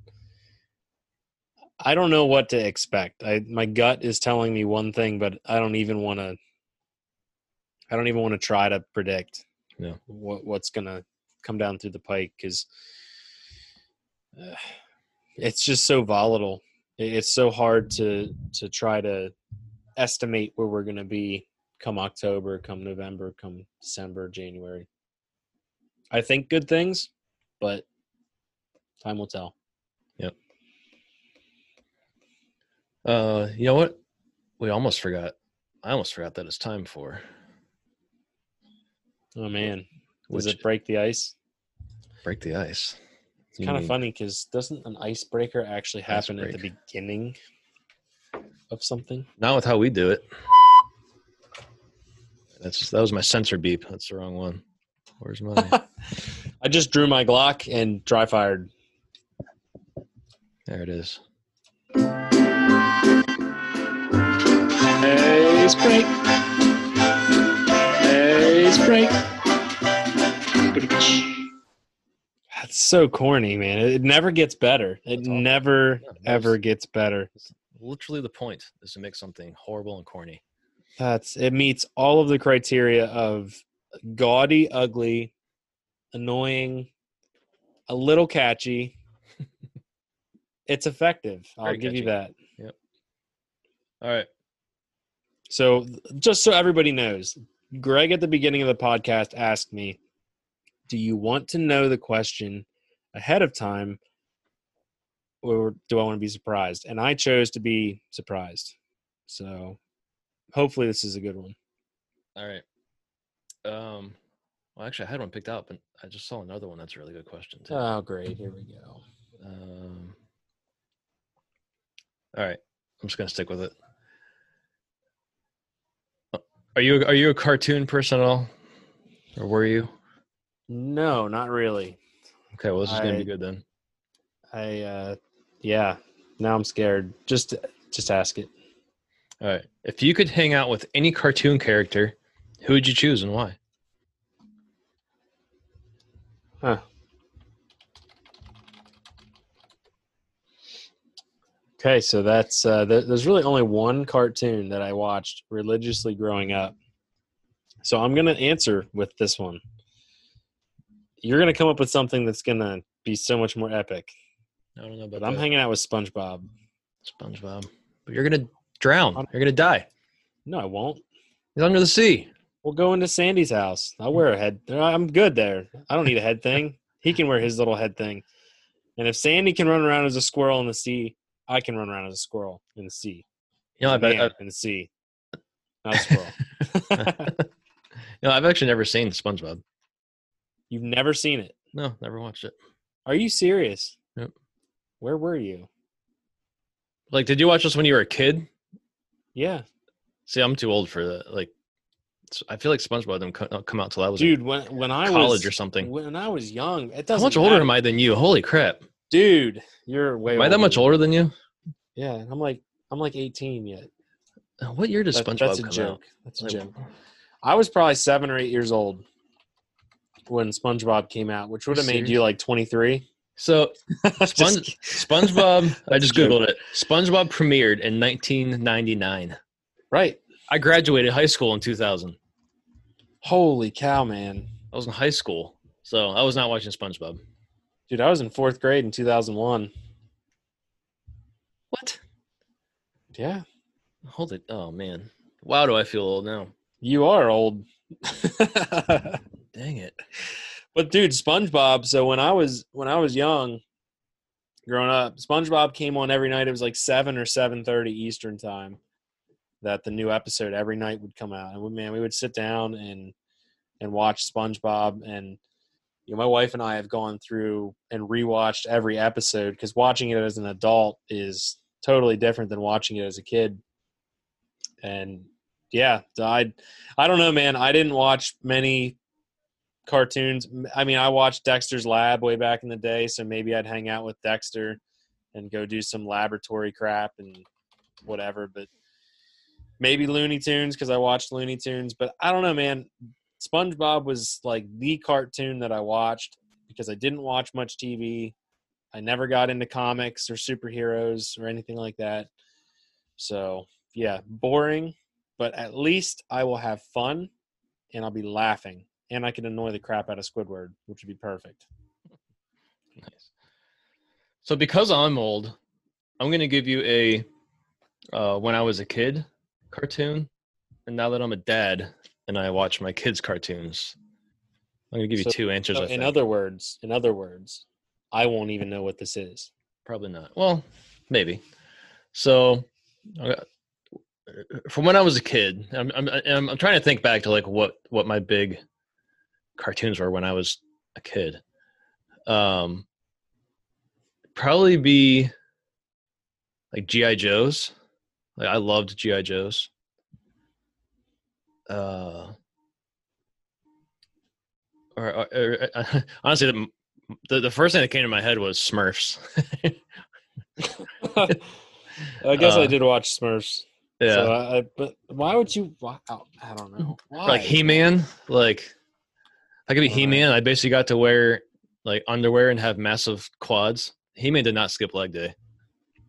I don't know what to expect. I my gut is telling me one thing, but I don't even want to. I don't even want to try to predict. Yeah. What what's gonna come down through the pike because uh, it's just so volatile. It's so hard to to try to estimate where we're gonna be come October, come November, come December, January. I think good things, but time will tell. Yep. Uh, you know what? We almost forgot. I almost forgot that it's time for Oh man, does which it break the ice? break the ice. It's kind of mm. funny because doesn't an icebreaker actually happen at the beginning of something? Not with how we do it. That's that was my sensor beep. That's the wrong one. Where's my? I just drew my Glock and dry fired. there it is. Ace break. Ace break. That's so corny, man. It never gets better. It That's never Yeah, ever gets better. Literally, the point is to make something horrible and corny. That's it meets all of the criteria of gaudy, ugly, annoying, a little catchy. it's effective. I'll Very give you that. Yep. All right. So, just so everybody knows, Greg at the beginning of the podcast asked me, "Do you want to know the question ahead of time, or do I want to be surprised?" And I chose to be surprised. So, hopefully, this is a good one. All right. Um. Well, actually, I had one picked out, but I just saw another one. That's a really good question too. Oh, great! Here we go. Um. All right. I'm just gonna stick with it. Are you are you a cartoon person at all, or were you? No, not really. Okay. Well, this is gonna be good then. I, uh, yeah. Now I'm scared. Just, just ask it. All right. If you could hang out with any cartoon character, who would you choose and why? Huh. Okay, so that's uh, th- there's really only one cartoon that I watched religiously growing up. So I'm gonna answer with this one. You're gonna come up with something that's gonna be so much more epic. I don't know, but I'm hanging out with SpongeBob. SpongeBob. But you're gonna drown. You're gonna die. No, I won't. He's under the sea. We'll go into Sandy's house. I'll wear a head. I'm good there. I don't need a head thing. He can wear his little head thing. And if Sandy can run around as a squirrel in the sea, I can run around as a squirrel in the sea. You know, I bet. Man in the sea, not a squirrel. know, I've actually never seen SpongeBob. You've never seen it. No, never watched it. Are you serious? Yep. Where were you? Like, did you watch this when you were a kid? Yeah, See, I'm too old for that. Like, I feel like SpongeBob didn't come out till I was dude. When when I college was or something. when I was young, it doesn't. How much older am I than you? Holy crap! Dude? You're way. Am I that much older than you? Yeah, I'm like I'm like 18 yet. What year does That- SpongeBob that's a come joke. out? That's a Like, joke. I was probably seven or eight years old when SpongeBob came out, which would have made you like 23. So, Sponge, SpongeBob. I just googled it. SpongeBob premiered in 1999. right. I graduated high school in 2000. Holy cow, man. I was in high school. So I was not watching SpongeBob. Dude, I was in fourth grade in 2001. What? Yeah, Hold it. Oh man. Wow, do I feel old now? you are old. Dang it. But dude, SpongeBob. So when I was when I was young, growing up, SpongeBob came on every night. It was like seven or seven thirty Eastern time. That the new episode every night would come out, and we, man, we would sit down and and watch SpongeBob. And you know, my wife and I have gone through and rewatched every episode because watching it as an adult is totally different than watching it as a kid. And yeah, I I don't know, man. I didn't watch many cartoons. I mean, I watched Dexter's Lab way back in the day, so maybe I'd hang out with Dexter and go do some laboratory crap and whatever. But maybe Looney Tunes because I watched Looney Tunes. But I don't know, man. SpongeBob was like the cartoon that I watched because I didn't watch much TV. I never got into comics or superheroes or anything like that. So yeah, boring, but at least I will have fun and I'll be laughing and I can annoy the crap out of Squidward, which would be perfect. Nice. So because I'm old, I'm gonna give you a uh, when I was a kid cartoon, and now that I'm a dad and I watch my kids' cartoons, I'm gonna give you two answers. So in other words, in other words, I won't even know what this is. Probably not. Well, maybe. So, uh, from when I was a kid, I'm, I'm I'm I'm trying to think back to like what what my big cartoons were when I was a kid. Um, probably be like GI Joes. Like I loved GI Joes. Uh, or, or, or honestly, the, the the first thing that came to my head was Smurfs. I guess I Uh, did watch Smurfs. yeah. So I, I- but why would you? Why, I don't know. Why? like He Man, like I could be He Man. I basically got to wear like underwear and have massive quads. He Man did not skip leg day.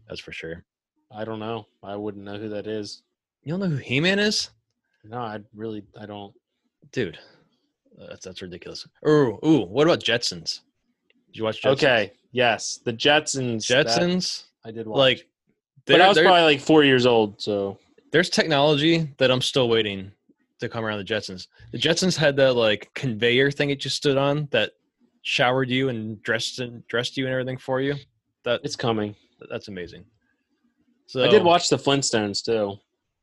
That's for sure. I don't know. I wouldn't know who that is. You don't know who He Man is, No, I really I don't. dude? That's that's ridiculous. Ooh, ooh. What about Jetsons? Did you watch Jetsons? Okay. Yes, the Jetsons. Jetsons, I did watch. like, but I was probably like four years old. So there's technology that I'm still waiting to come around the Jetsons. The Jetsons had that like conveyor thing it just stood on that showered you and dressed and dressed you and everything for you. That it's coming. that's amazing. So I did watch the Flintstones too.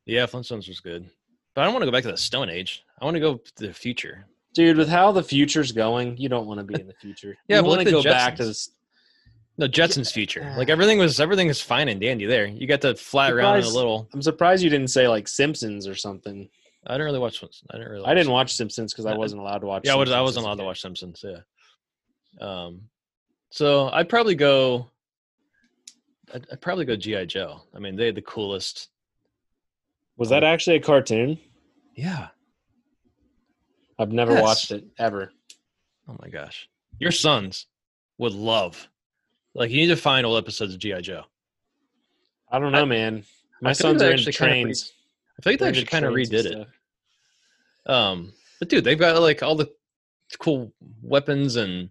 Yeah, Flintstones was good, but I don't want to go back to the Stone Age. I want to go to the future. Dude, with how the future's going, you don't want to be in the future. Yeah, you want to at go back to Jetsons. this. No, Jetsons future. Like everything was everything is fine and dandy there. You got to fly around a little. I'm surprised you didn't say like Simpsons or something. I didn't really watch. I didn't really. I didn't watch Simpsons because I Uh, wasn't allowed to watch. Yeah, I, was, I Simpsons wasn't allowed to watch Simpsons. Yeah. Um, so I'd probably go. I'd, I'd probably go GI Joe. I mean, they had the coolest. Was that actually a cartoon? Yeah. I've never Yes. watched it ever. Oh my gosh, your sons would love. Like, you need to find old episodes of GI Joe. I don't know, I- man. My sons are into actually kinda pre- trains. I feel like they They're actually kind of redid it. Um, but dude, they've got like all the cool weapons and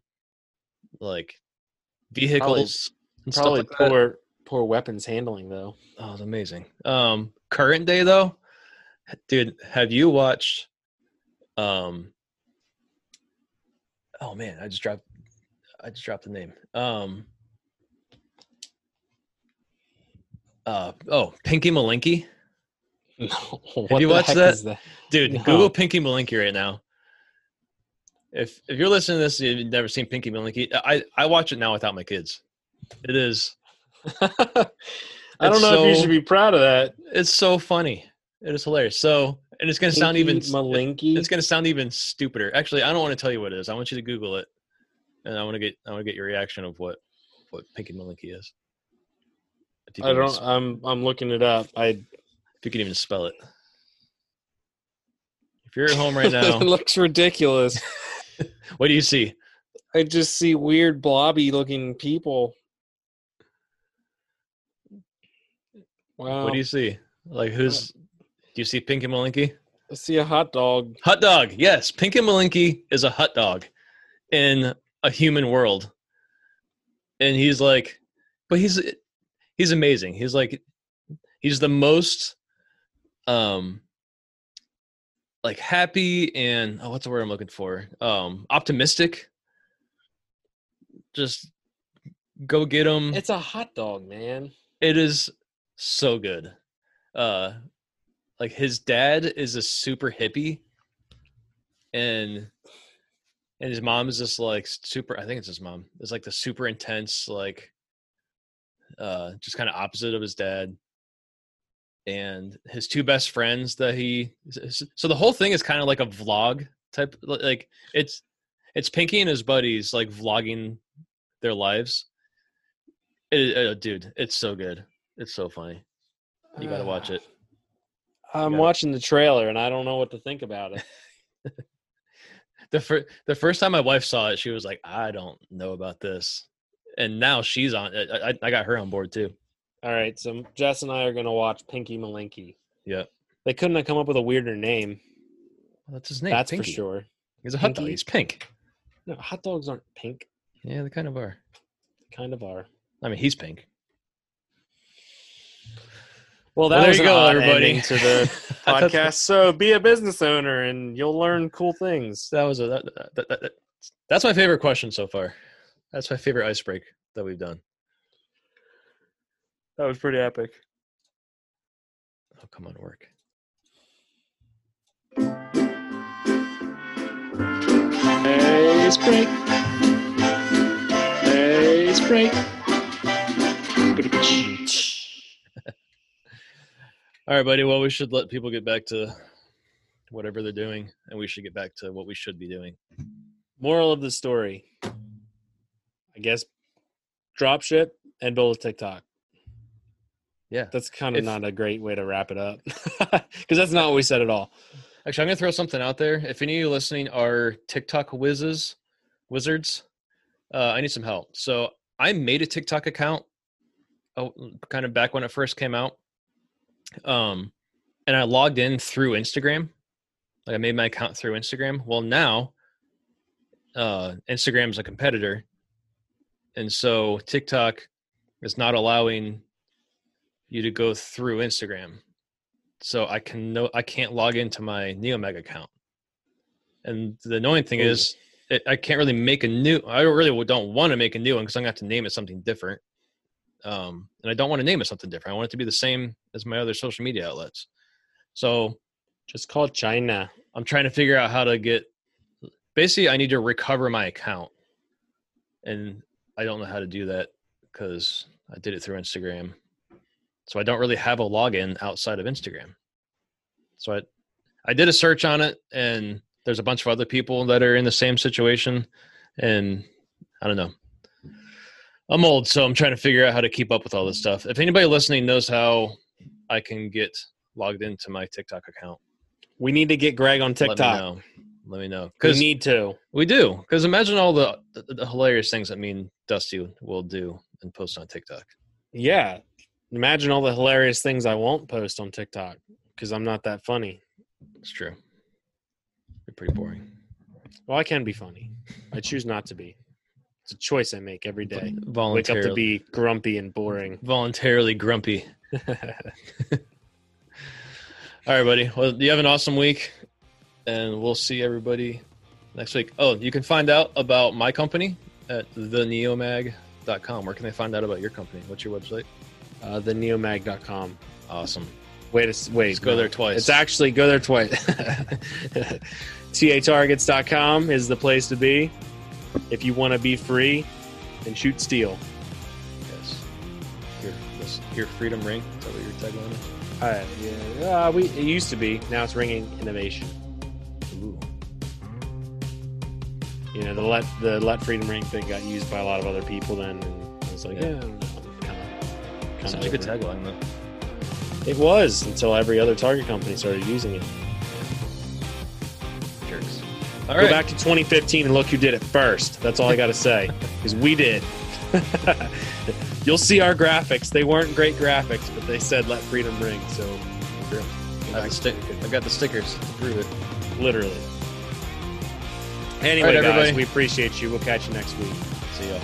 like vehicles and stuff Probably like that. poor, poor weapons handling though. Oh, it's amazing. Um, current day though, dude, have you watched? Um, oh man, I just dropped. I just dropped the name. Um, uh, oh, Pinky Malinky, No, what you watched that? is that? dude. No. Google Pinky Malinky right now. If if you're listening to this, and you've never seen Pinky Malinky. I I watch it now without my kids. It is. I don't know if you should be proud of that. It's so funny. It is hilarious. So, and it's gonna sound even. Malinky. It's going to sound even stupider. Actually, I don't want to tell you what it is. I want you to Google it, and I want to get I want to get your reaction of what what Pinky Malinky is. I don't. I'm. I'm looking it up. I. if you can even spell it. If you're at home right now, it looks ridiculous. what do you see? I just see weird blobby looking people. Wow. What do you see? Like who's? Do you see Pinky Malinky? I see a hot dog. Hot dog. Yes, Pinky Malinky is a hot dog. in a human world. And he's like, but he's he's amazing. He's like he's the most um like happy and oh what's the word I'm looking for? Um optimistic. Just go get him. It's a hot dog, man. It is so good. Uh like his dad is a super hippie and and his mom is just like super I think it's his mom. It's like the super intense like uh just kind of opposite of his dad. And his two best friends that he so the whole thing is kind of like a vlog type like it's it's Pinky and his buddies like vlogging their lives. It, uh, dude, it's so good. It's so funny. You got to watch it. I'm gotta- watching the trailer and I don't know what to think about it. the fir- the first time my wife saw it, she was like, "I don't know about this," and now she's on. I, I, I got her on board too. All right, so Jess and I are gonna watch Pinky Malinky. Yeah, They couldn't have come up with a weirder name. well, that's his name. That's Pinky. for sure. He's a hot dog. He's pink. No, hot dogs aren't pink. Yeah, they kind of are. They kind of are. I mean, he's pink. Well, that Well, there was you an go, odd everybody. to the podcast. So be a business owner and you'll learn cool things. That was a that, that, that, that- that's my favorite question so far. That's my favorite ice break that we've done. That was pretty epic. Oh, come on, work. Ice break. Ice break. All right, buddy. Well, we should let people get back to whatever they're doing, and we should get back to what we should be doing. Moral of the story. I guess drop ship and build a TikTok. Yeah. That's kind of not a great way to wrap it up. Because that's not what we said at all. Actually, I'm gonna throw something out there. If any of you listening are TikTok whizzes, wizards, uh, I need some help. So I made a TikTok account, oh, kind of back when it first came out, um, and I logged in through Instagram. Like I made my account through Instagram. Well, now, uh, Instagram is a competitor, and so TikTok is not allowing you to go through Instagram so I can no I can't log into my Neomag account. And the annoying thing Ooh. is, it, I can't really make a new. I really don't want to make a new one because I'm gonna have to name it something different. Um, and I don't want to name it something different. I want it to be the same as my other social media outlets. So Just call China. I'm trying to figure out how to get. Basically, I need to recover my account, and I don't know how to do that because I did it through Instagram. So I don't really have a login outside of Instagram. So I, I did a search on it, and there's a bunch of other people that are in the same situation, and I don't know. I'm old, so I'm trying to figure out how to keep up with all this stuff. If anybody listening knows how I can get logged into my TikTok account, We need to get Greg on let me TikTok. know. Let me know We need to. we do. Because imagine all the, the, the hilarious things that me and Dusty will do and post on TikTok. Yeah. Imagine all the hilarious things I won't post on TikTok because I'm not that funny. It's true. You're pretty boring. Well, I can be funny. I choose not to be. It's a choice I make every day. Wake up to be grumpy and boring. voluntarily grumpy. All right, buddy. Well, you have an awesome week, and we'll see everybody next week. Oh, you can find out about my company at theneomag.com. Where can they find out about your company? What's your website? uh, the neomag.com. Awesome. Wait, a wait. Just go there twice. It's actually go there twice. TAtargets.com is the place to be if you want to be free then shoot steel. Yes. Your, this, your freedom ring. Is that what your tagline is? Uh, yeah, uh, we it used to be. Now it's ringing innovation. Ooh. You know, the let the let freedom ring thing got used by a lot of other people. Then and I was like, Yeah. yeah, I don't know. Kind of, Such a good tagline, though. It was until every other target company started using it. Jerks. All Go right. back to 2015 and look who did it first. That's all I got to say. Because we did. You'll see our graphics. They weren't great graphics, but they said "Let freedom ring." So, I've, the stick- I got the stickers to prove it. literally. Anyway, guys, everybody. we appreciate you. We'll catch you next week. See ya.